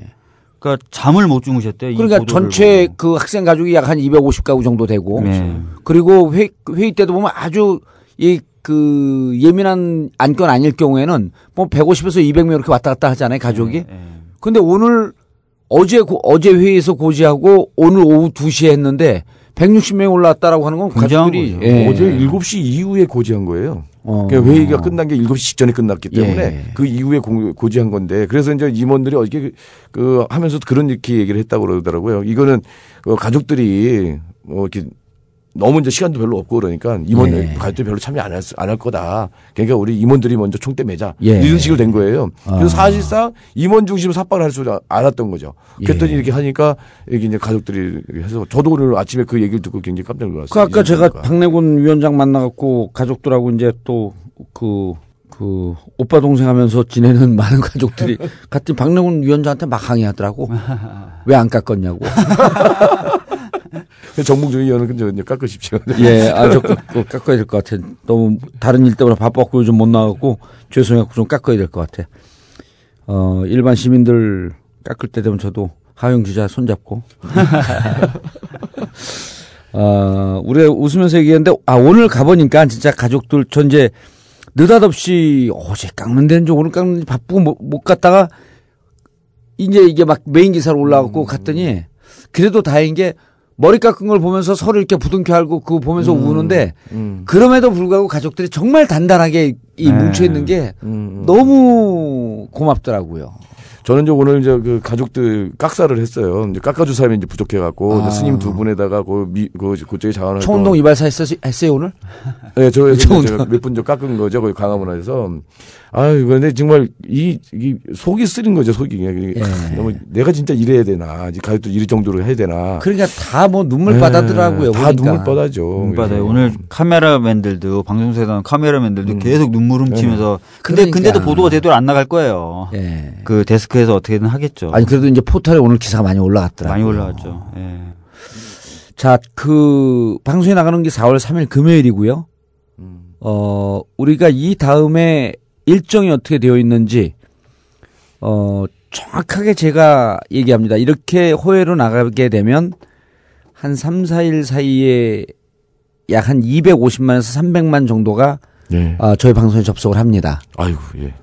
그러니까 잠을 못 주무셨대. 이 그러니까 전체 보고. 그 학생 가족이 약 한 250가구 정도 되고 네. 그리고 회의, 회의 때도 보면 아주 이 그 예민한 안건 아닐 경우에는 뭐 150에서 200명 이렇게 왔다 갔다 하잖아요 가족이. 예. 근데 오늘 어제 고- 어제 회의에서 고지하고 오늘 오후 2시에 했는데 160명 올라왔다라고 하는 건 가족들이 거죠. 예. 어제 7시 이후에 고지한 거예요. 어. 그러니까 회의가 끝난 게 7시 직전에 끝났기 때문에 예. 그 이후에 공- 고지한 건데 그래서 이제 임원들이 어저께 그 하면서 그런 이렇게 얘기를 했다고 그러더라고요. 이거는 그 가족들이 뭐 이렇게 너무 이제 시간도 별로 없고 그러니까 임원 예. 가족들이 별로 참여 안할 안 할 거다. 그러니까 우리 임원들이 먼저 총대 매자 예. 이런 식으로 된 거예요. 그래서 아. 사실상 임원 중심으로 삭발을 할 줄 알았던 거죠. 그랬더니 예. 이렇게 하니까 이게 이제 가족들이 해서 저도 오늘 아침에 그 얘기를 듣고 굉장히 깜짝 놀랐어요. 그 아까 제가. 박내곤 위원장 만나갖고 가족들하고 이제 또그 그 오빠 동생 하면서 지내는 많은 가족들이 같은 박능훈 위원장한테 막 항의하더라고. 왜 안 깎았냐고. 정봉준 의원은 이제 깎으십시오. 예, 아, 저 깎- 깎아야 될 것 같아. 너무 다른 일 때문에 바빴고 요즘 못 나가고 죄송해갖고 좀 깎아야 될 것 같아. 어, 일반 시민들 깎을 때 되면 저도 하영 기자 손잡고. 어, 우리 웃으면서 얘기했는데, 아, 오늘 가보니까 진짜 가족들 전제 느닷없이 어제 깎는 데인지 오늘 깎는 데인지 바쁘고 못, 못 갔다가 이제 이게 막 메인 기사로 올라가고 갔더니 그래도 다행인 게 머리 깎은 걸 보면서 서로 이렇게 부둥켜 알고 그거 보면서 우는데 음. 그럼에도 불구하고 가족들이 정말 단단하게 이 네. 뭉쳐 있는 게 음, 음. 너무 고맙더라고요. 저는 이제 오늘 이제 그 가족들 깍사를 했어요. 이제 깎아줄 사람이 이제 부족해갖고 아. 스님 두 분에다가 그 미, 그 그쪽에 자원을 총운동 이발사 했어요, 했어요 오늘? 네, 저. 제가 몇분 좀 깎은 거죠. 거기 강화문화에서. 아유, 근데 정말 이, 이 속이 쓰린 거죠, 속이. 그냥 예. 너무 내가 진짜 이래야 되나. 이제 가족들 이럴 정도로 해야 되나. 그러니까 다 뭐 눈물 예, 바다더라고요. 다 보니까. 눈물 바다죠. 눈 그래서. 받아요. 오늘 카메라맨들도 방송사에 나온 카메라맨들도 음. 계속 눈물 훔치면서 근데 그러니까. 근데도 보도가 제대로 안 나갈 거예요. 예. 그 데스크에서 어떻게든 하겠죠. 아니 그래도 이제 포털에 오늘 기사가 많이 올라갔더라고요. 많이 올라왔죠. 예. 자, 그 방송에 나가는 게 4월 3일 금요일이고요. 음. 어, 우리가 이 다음에 일정이 어떻게 되어 있는지 어, 정확하게 제가 얘기합니다. 이렇게 호외로 나가게 되면 한 3, 4일 사이에 약 한 250만에서 300만 정도가 예. 아, 저희 방송에 접속을 합니다. 아이고, 예.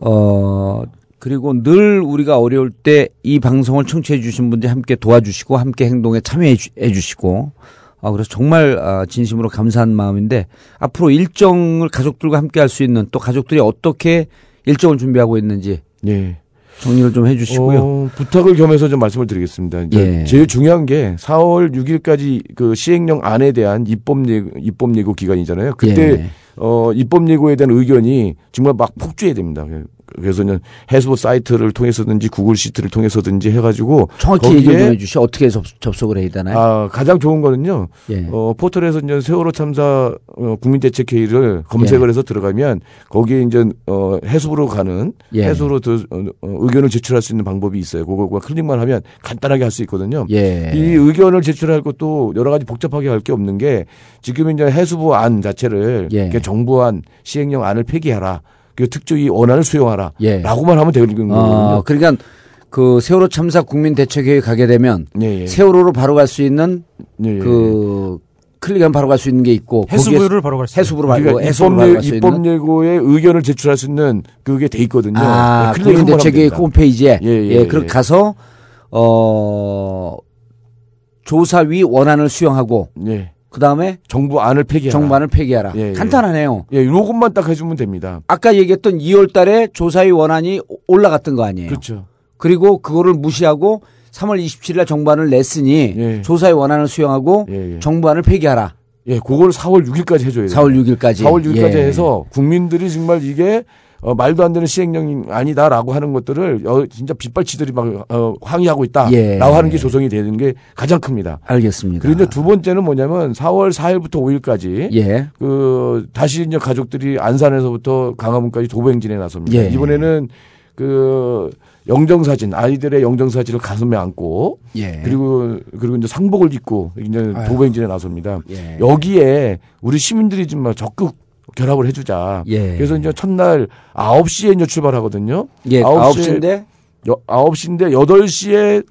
어, 그리고 늘 우리가 어려울 때 이 방송을 청취해 주신 분들이 함께 도와주시고 함께 행동에 참여해 주- 해 주 시고 아, 그래서 정말 아, 진심으로 감사한 마음인데 앞으로 일정을 가족들과 함께 할 수 있는 또 가족들이 어떻게 일정을 준비하고 있는지 예. 정리를 좀 해 주시고요. 어, 부탁을 겸해서 좀 말씀을 드리겠습니다. 예. 제일 중요한 게 4월 6일까지 그 시행령 안에 대한 입법 예고, 입법 예고 기간이잖아요. 그때 예. 어, 입법 예고에 대한 의견이 정말 막 폭주해야 됩니다. 그래서 는 해수부 사이트를 통해서든지 구글 시트를 통해서든지 해가지고 정확히 얘기 좀 해주시. 어떻게 접, 접속 을 해야 되나요? 아, 가장 좋은 거는요. 예. 어, 포털에서 이제 세월호 참사 어, 국민대책회의를 검색을 해서 들어가면 거기에 이제 어, 해수부로 가는 예. 해수로 드, 어, 어, 의견을 제출할 수 있는 방법이 있어요. 그거 클릭만 하면 간단하게 할 수 있거든요. 예. 이 의견을 제출할 것도 여러 가지 복잡하게 할 게 없는 게 지금 이제 해수부 안 자체를 예. 이렇게 정부 안 시행령 안을 폐기하라. 그 특조위 원안을 수용하라. 예. 라고만 하면 되는 거거든요. 어, 그러니까 그 세월호 참사 국민 대책회의 가게 되면 예, 예. 세월호로 바로 갈 수 있는 예, 예. 그 클릭하면 바로 갈 수 있는 게 있고 해수부를 바로 갈 수. 해수부로 바로 그러니까 해수부로 입법, 바로 예, 갈수 입법 있는 예고에 의견을 제출할 수 있는 그게 돼 있거든요. 아, 네, 클릭 한번 하면 국민대책회의 됩니다. 홈페이지에 예, 예, 예, 그렇게 예. 가서 어 조사위 원안을 수용하고 예. 그 다음에 정부 안을 폐기하라. 정부 안을 폐기하라. 예, 예. 간단하네요. 예, 요것만 딱 해주면 됩니다. 아까 얘기했던 2월달에 조사위 원안이 올라갔던 거 아니에요. 그렇죠. 그리고 그거를 무시하고 3월 27일날 정부안을 냈으니 예. 조사위 원안을 수용하고 예, 예. 정부안을 폐기하라. 예, 그걸 4월 6일까지 해줘야 돼요. 4월 6일까지. 4월 6일까지 예. 해서 국민들이 정말 이게 어, 말도 안 되는 시행령이 아니다라고 하는 것들을 어, 진짜 빗발치들이 막 어, 항의하고 있다라고 예. 하는 게 조성이 되는 게 가장 큽니다. 알겠습니다. 그리고 이제 두 번째는 뭐냐면 4월 4일부터 5일까지 예. 그 다시 이제 가족들이 안산에서부터 강화문까지 도보행진에 나섭니다. 예. 이번에는 그 영정사진 아이들의 영정사진을 가슴에 안고 예. 그리고 그리고 이제 상복을 입고 이제. 도보행진에 나섭니다. 예. 여기에 우리 시민들이 좀 적극 결합을 해주자. 예. 그래서 이제 첫날 9시에 이제 출발하거든요. 예, 9시 9시인데 9시인데 8시에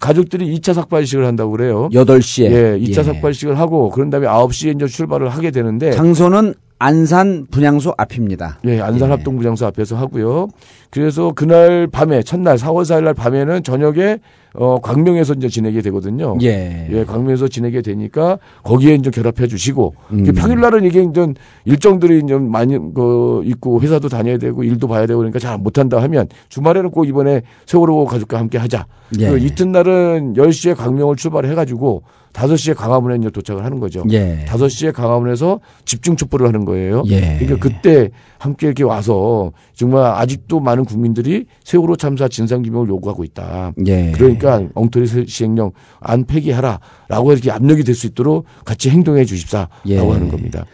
가족들이 2차 삭발식을 한다고 그래요. 8시에. 예, 2차 삭발식을 하고 그런 다음에 9시에 이제 출발을 하게 되는데 장소는 안산 분향소 앞입니다. 예, 안산 합동부장소 앞에서 하고요. 그래서 그날 밤에 첫날 4월 4일 날 밤에는 저녁에 어 광명에서 이제 지내게 되거든요. 예. 예, 광명에서 지내게 되니까 거기에 이제 결합해 주시고 음. 평일 날은 이게 이제 일정들이 이제 많이 그 있고 회사도 다녀야 되고 일도 봐야 되고 그러니까 잘 못 한다 하면 주말에는 꼭 이번에 세월호 가족과 함께 하자. 예. 그 이튿날은 10시에 광명을 출발해 가지고 5시에 강화문에 이제 도착을 하는 거죠. 예. 5시에 강화문에서 집중 촛불을 하는 거예요. 예. 그러니까 그때 함께 이렇게 와서 정말 아직도 많은 국민들이 세월호 참사 진상 규명을 요구하고 있다. 예. 그러니까 엉터리 시행령 안 폐기하라라고 이렇게 압력이 될 수 있도록 같이 행동해 주십사라고 예. 하는 겁니다.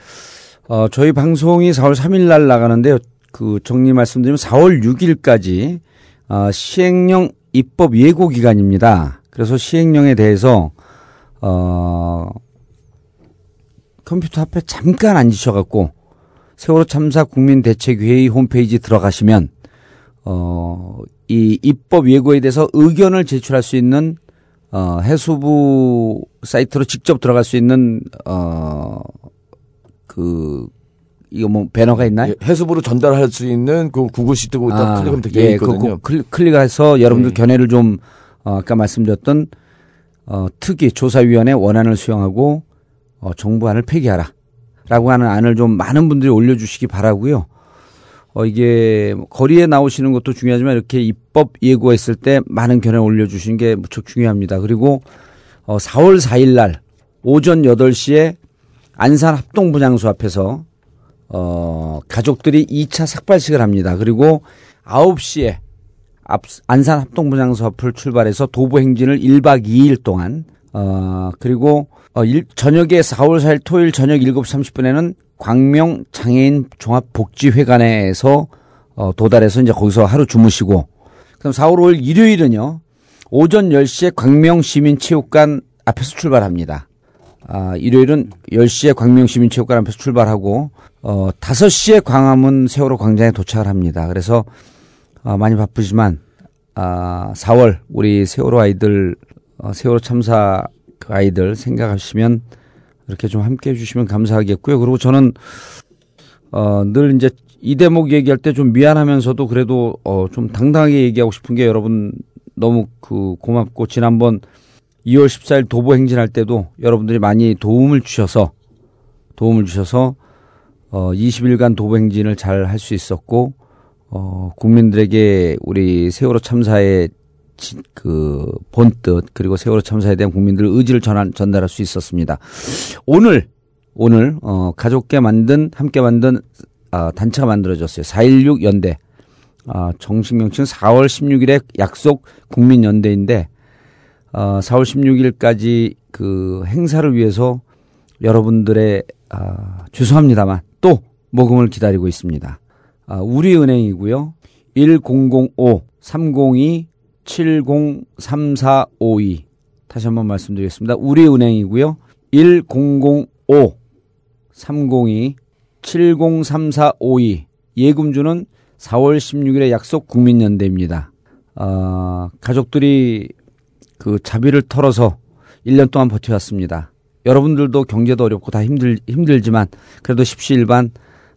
어, 저희 방송이 4월 3일 날 나가는데요. 그 정리 말씀드리면 4월 6일까지 어, 시행령 입법 예고 기간입니다. 그래서 시행령에 대해서 어, 컴퓨터 앞에 잠깐 앉으셔갖고 세월호 참사 국민대책회의 홈페이지 들어가시면 어, 이 입법 예고에 대해서 의견을 제출할 수 있는 어, 해수부 사이트로 직접 들어갈 수 있는 어, 그 이거 뭐 배너가 있나요? 예, 해수부로 전달할 수 있는 그 구글 시트 고 아, 클릭하면 되어 예, 있거든요. 그, 클릭, 클릭해서 여러분들 네. 견해를 좀 어, 아까 말씀드렸던 어, 특위 조사위원회 원안을 수용하고 어, 정부안을 폐기하라. 라고 하는 안을 좀 많은 분들이 올려주시기 바라고요. 어, 이게 거리에 나오시는 것도 중요하지만 이렇게 입법 예고했을 때 많은 견해 올려주시는 게 무척 중요합니다. 그리고 어, 4월 4일 날 오전 8시에 안산 합동분향소 앞에서 어, 가족들이 2차 삭발식을 합니다. 그리고 9시에 앞, 안산 합동분향소 앞을 출발해서 도보 행진을 1박 2일 동안 어, 그리고 어, 일, 저녁에 4월 4일 토요일 저녁 7시 30분에는 광명 장애인 종합 복지회관에서 어, 도달해서 이제 거기서 하루 주무시고 그럼 4월 5일 일요일은요. 오전 10시에 광명 시민체육관 앞에서 출발합니다. 아, 일요일은 10시에 광명 시민체육관 앞에서 출발하고 어, 5시에 광화문 세월호 광장에 도착을 합니다. 그래서 어, 많이 바쁘지만 아, 4월 우리 세월호 아이들 어, 세월호 참사 그 아이들 생각하시면 이렇게 좀 함께 해주시면 감사하겠고요. 그리고 저는 어, 늘 이제 이 대목 얘기할 때 좀 미안하면서도 그래도 어, 좀 당당하게 얘기하고 싶은 게 여러분 너무 그 고맙고 지난번 2월 14일 도보 행진할 때도 여러분들이 많이 도움을 주셔서 도움을 주셔서 어 20일간 도보 행진을 잘 할 수 있었고 어 국민들에게 우리 세월호 참사의 그 본뜻 그리고 세월호 참사에 대한 국민들 의지를 전한, 전달할 수 있었습니다. 오늘 오늘 어 가족께 만든 함께 만든 아, 단체가 만들어졌어요. 4.16 연대. 아, 정식 명칭 4월 16일에 약속 국민 연대인데 어, 4월 16일까지 그 행사를 위해서 여러분들의 아, 죄송합니다만 또 모금을 기다리고 있습니다. 아, 우리은행이고요. 1005 302 703452 다시 한번 말씀드리겠습니다. 우리은행이고요. 1005 302 703452 예금주는 4월 16일에 약속 국민연대입니다. 어, 가족들이 그 자비를 털어서 1년 동안 버텨왔습니다. 여러분들도 경제도 어렵고 다 힘들, 힘들지만 그래도 십시일반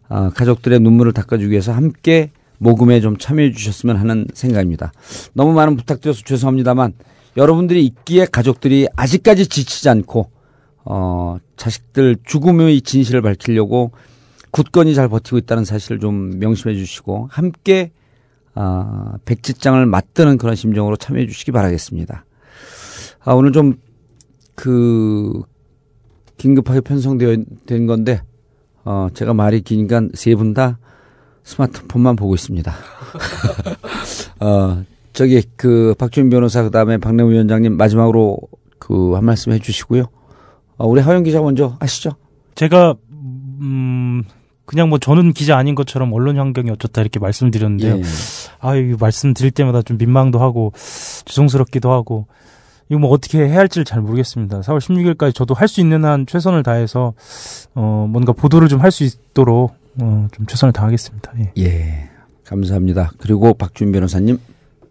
어, 가족들의 눈물을 닦아주기 위해서 함께 모금에 좀 참여해 주셨으면 하는 생각입니다. 너무 많은 부탁드려서 죄송합니다만 여러분들이 있기에 가족들이 아직까지 지치지 않고 어, 자식들 죽음의 진실을 밝히려고 굳건히 잘 버티고 있다는 사실을 좀 명심해 주시고 함께 아, 백지장을 맞드는 그런 심정으로 참여해 주시기 바라겠습니다. 아, 오늘 좀 그 긴급하게 편성되어 된 건데 어, 제가 말이 기니까 세 분 다 스마트폰만 보고 있습니다. 어, 저기 그 박주민 변호사 그다음에 박내우 위원장님 마지막으로 그 한 말씀 해주시고요. 어, 우리 하영 기자 먼저 하시죠. 제가 음 그냥 뭐 저는 기자 아닌 것처럼 언론 환경이 어쩌다 이렇게 말씀을 드렸는데요. 예. 아, 이 말씀 드릴 때마다 좀 민망도 하고 죄송스럽기도 하고 이거 뭐 어떻게 해야 할지를 잘 모르겠습니다. 4월 16일까지 저도 할 수 있는 한 최선을 다해서 어 뭔가 보도를 좀 할 수 있도록 어좀 최선을 다하겠습니다. 예. 예. 감사합니다. 그리고 박준 변호사님.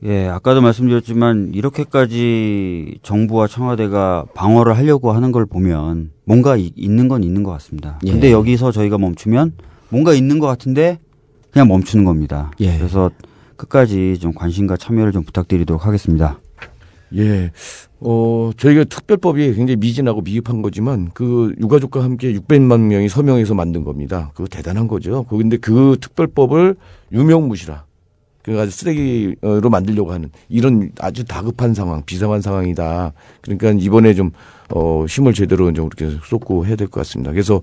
예, 아까도 말씀드렸지만 이렇게까지 정부와 청와대가 방어를 하려고 하는 걸 보면 뭔가 이, 있는 건 있는 것 같습니다. 예. 근데 여기서 저희가 멈추면 뭔가 있는 것 같은데 그냥 멈추는 겁니다. 예. 그래서 끝까지 좀 관심과 참여를 좀 부탁드리도록 하겠습니다. 예. 어, 저희가 특별법이 굉장히 미진하고 미흡한 거지만 그 유가족과 함께 600만 명이 서명해서 만든 겁니다. 그거 대단한 거죠. 그런데 그 특별법을 유명무시라. 그 아주 쓰레기로 만들려고 하는 이런 아주 다급한 상황, 비상한 상황이다. 그러니까 이번에 좀 어, 힘을 제대로 좀 이렇게 쏟고 해야 될 것 같습니다. 그래서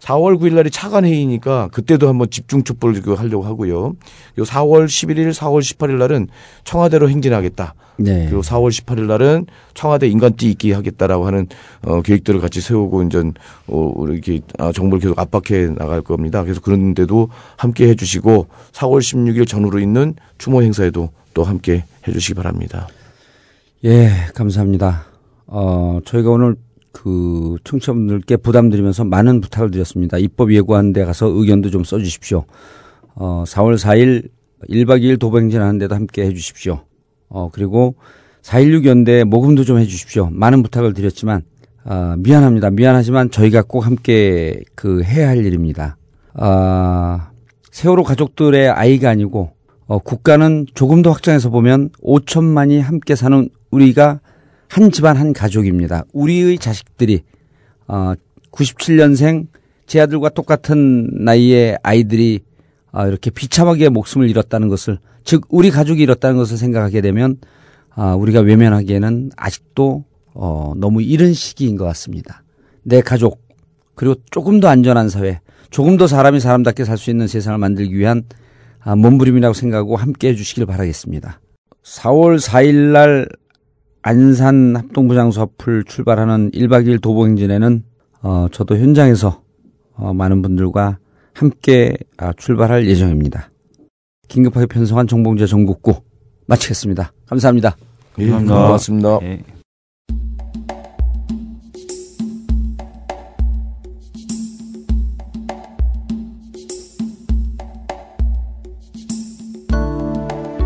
4월 9일 날이 차관 회의니까 그때도 한번 집중 촛불을 하려고 하고요. 요 4월 11일, 4월 18일 날은 청와대로 행진하겠다. 네. 그리고 4월 18일 날은 청와대 인간띠 있기 하겠다라고 하는 어, 계획들을 같이 세우고 이제 어, 이렇게 아, 정부를 계속 압박해 나갈 겁니다. 그래서 그런데도 함께 해주시고 4월 16일 전후로 있는 추모 행사에도 또 함께 해주시기 바랍니다. 예, 감사합니다. 어, 저희가 오늘 그 청취자분들께 부담드리면서 많은 부탁을 드렸습니다. 입법 예고하는 데 가서 의견도 좀 써주십시오. 어, 4월 4일 1박 2일 도봉행진 하는 데도 함께 해주십시오. 어, 그리고 4.16 연대 모금도 좀 해주십시오. 많은 부탁을 드렸지만, 아, 미안합니다. 미안하지만 저희가 꼭 함께 그 해야 할 일입니다. 아, 세월호 가족들의 아이가 아니고, 어, 국가는 조금 더 확장해서 보면 5천만이 함께 사는 우리가 한 집안 한 가족입니다. 우리의 자식들이, 어, 97년생 제 아들과 똑같은 나이의 아이들이 아, 이렇게 비참하게 목숨을 잃었다는 것을 즉 우리 가족이 잃었다는 것을 생각하게 되면 아, 우리가 외면하기에는 아직도 어, 너무 이른 시기인 것 같습니다. 내 가족 그리고 조금 더 안전한 사회, 조금 더 사람이 사람답게 살 수 있는 세상을 만들기 위한 아, 몸부림이라고 생각하고 함께 해주시길 바라겠습니다. 4월 4일 날 안산 합동부장수 앞을 출발하는 1박 2일 도보행진에는 어, 저도 현장에서 어, 많은 분들과 함께 아, 출발할 예정입니다. 긴급하게 편성한 정봉재 전국구 마치겠습니다. 감사합니다. 예, 고맙습니다. 예.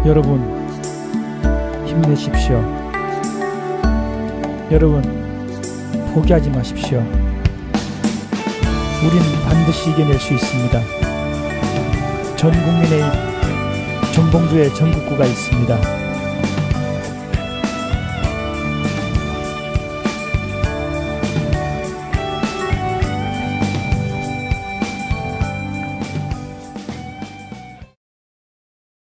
여러분 힘내십시오. 여러분 포기하지 마십시오. 우린 반드시 이겨낼 수 있습니다. 전 국민의 전봉주의 전국구가 있습니다.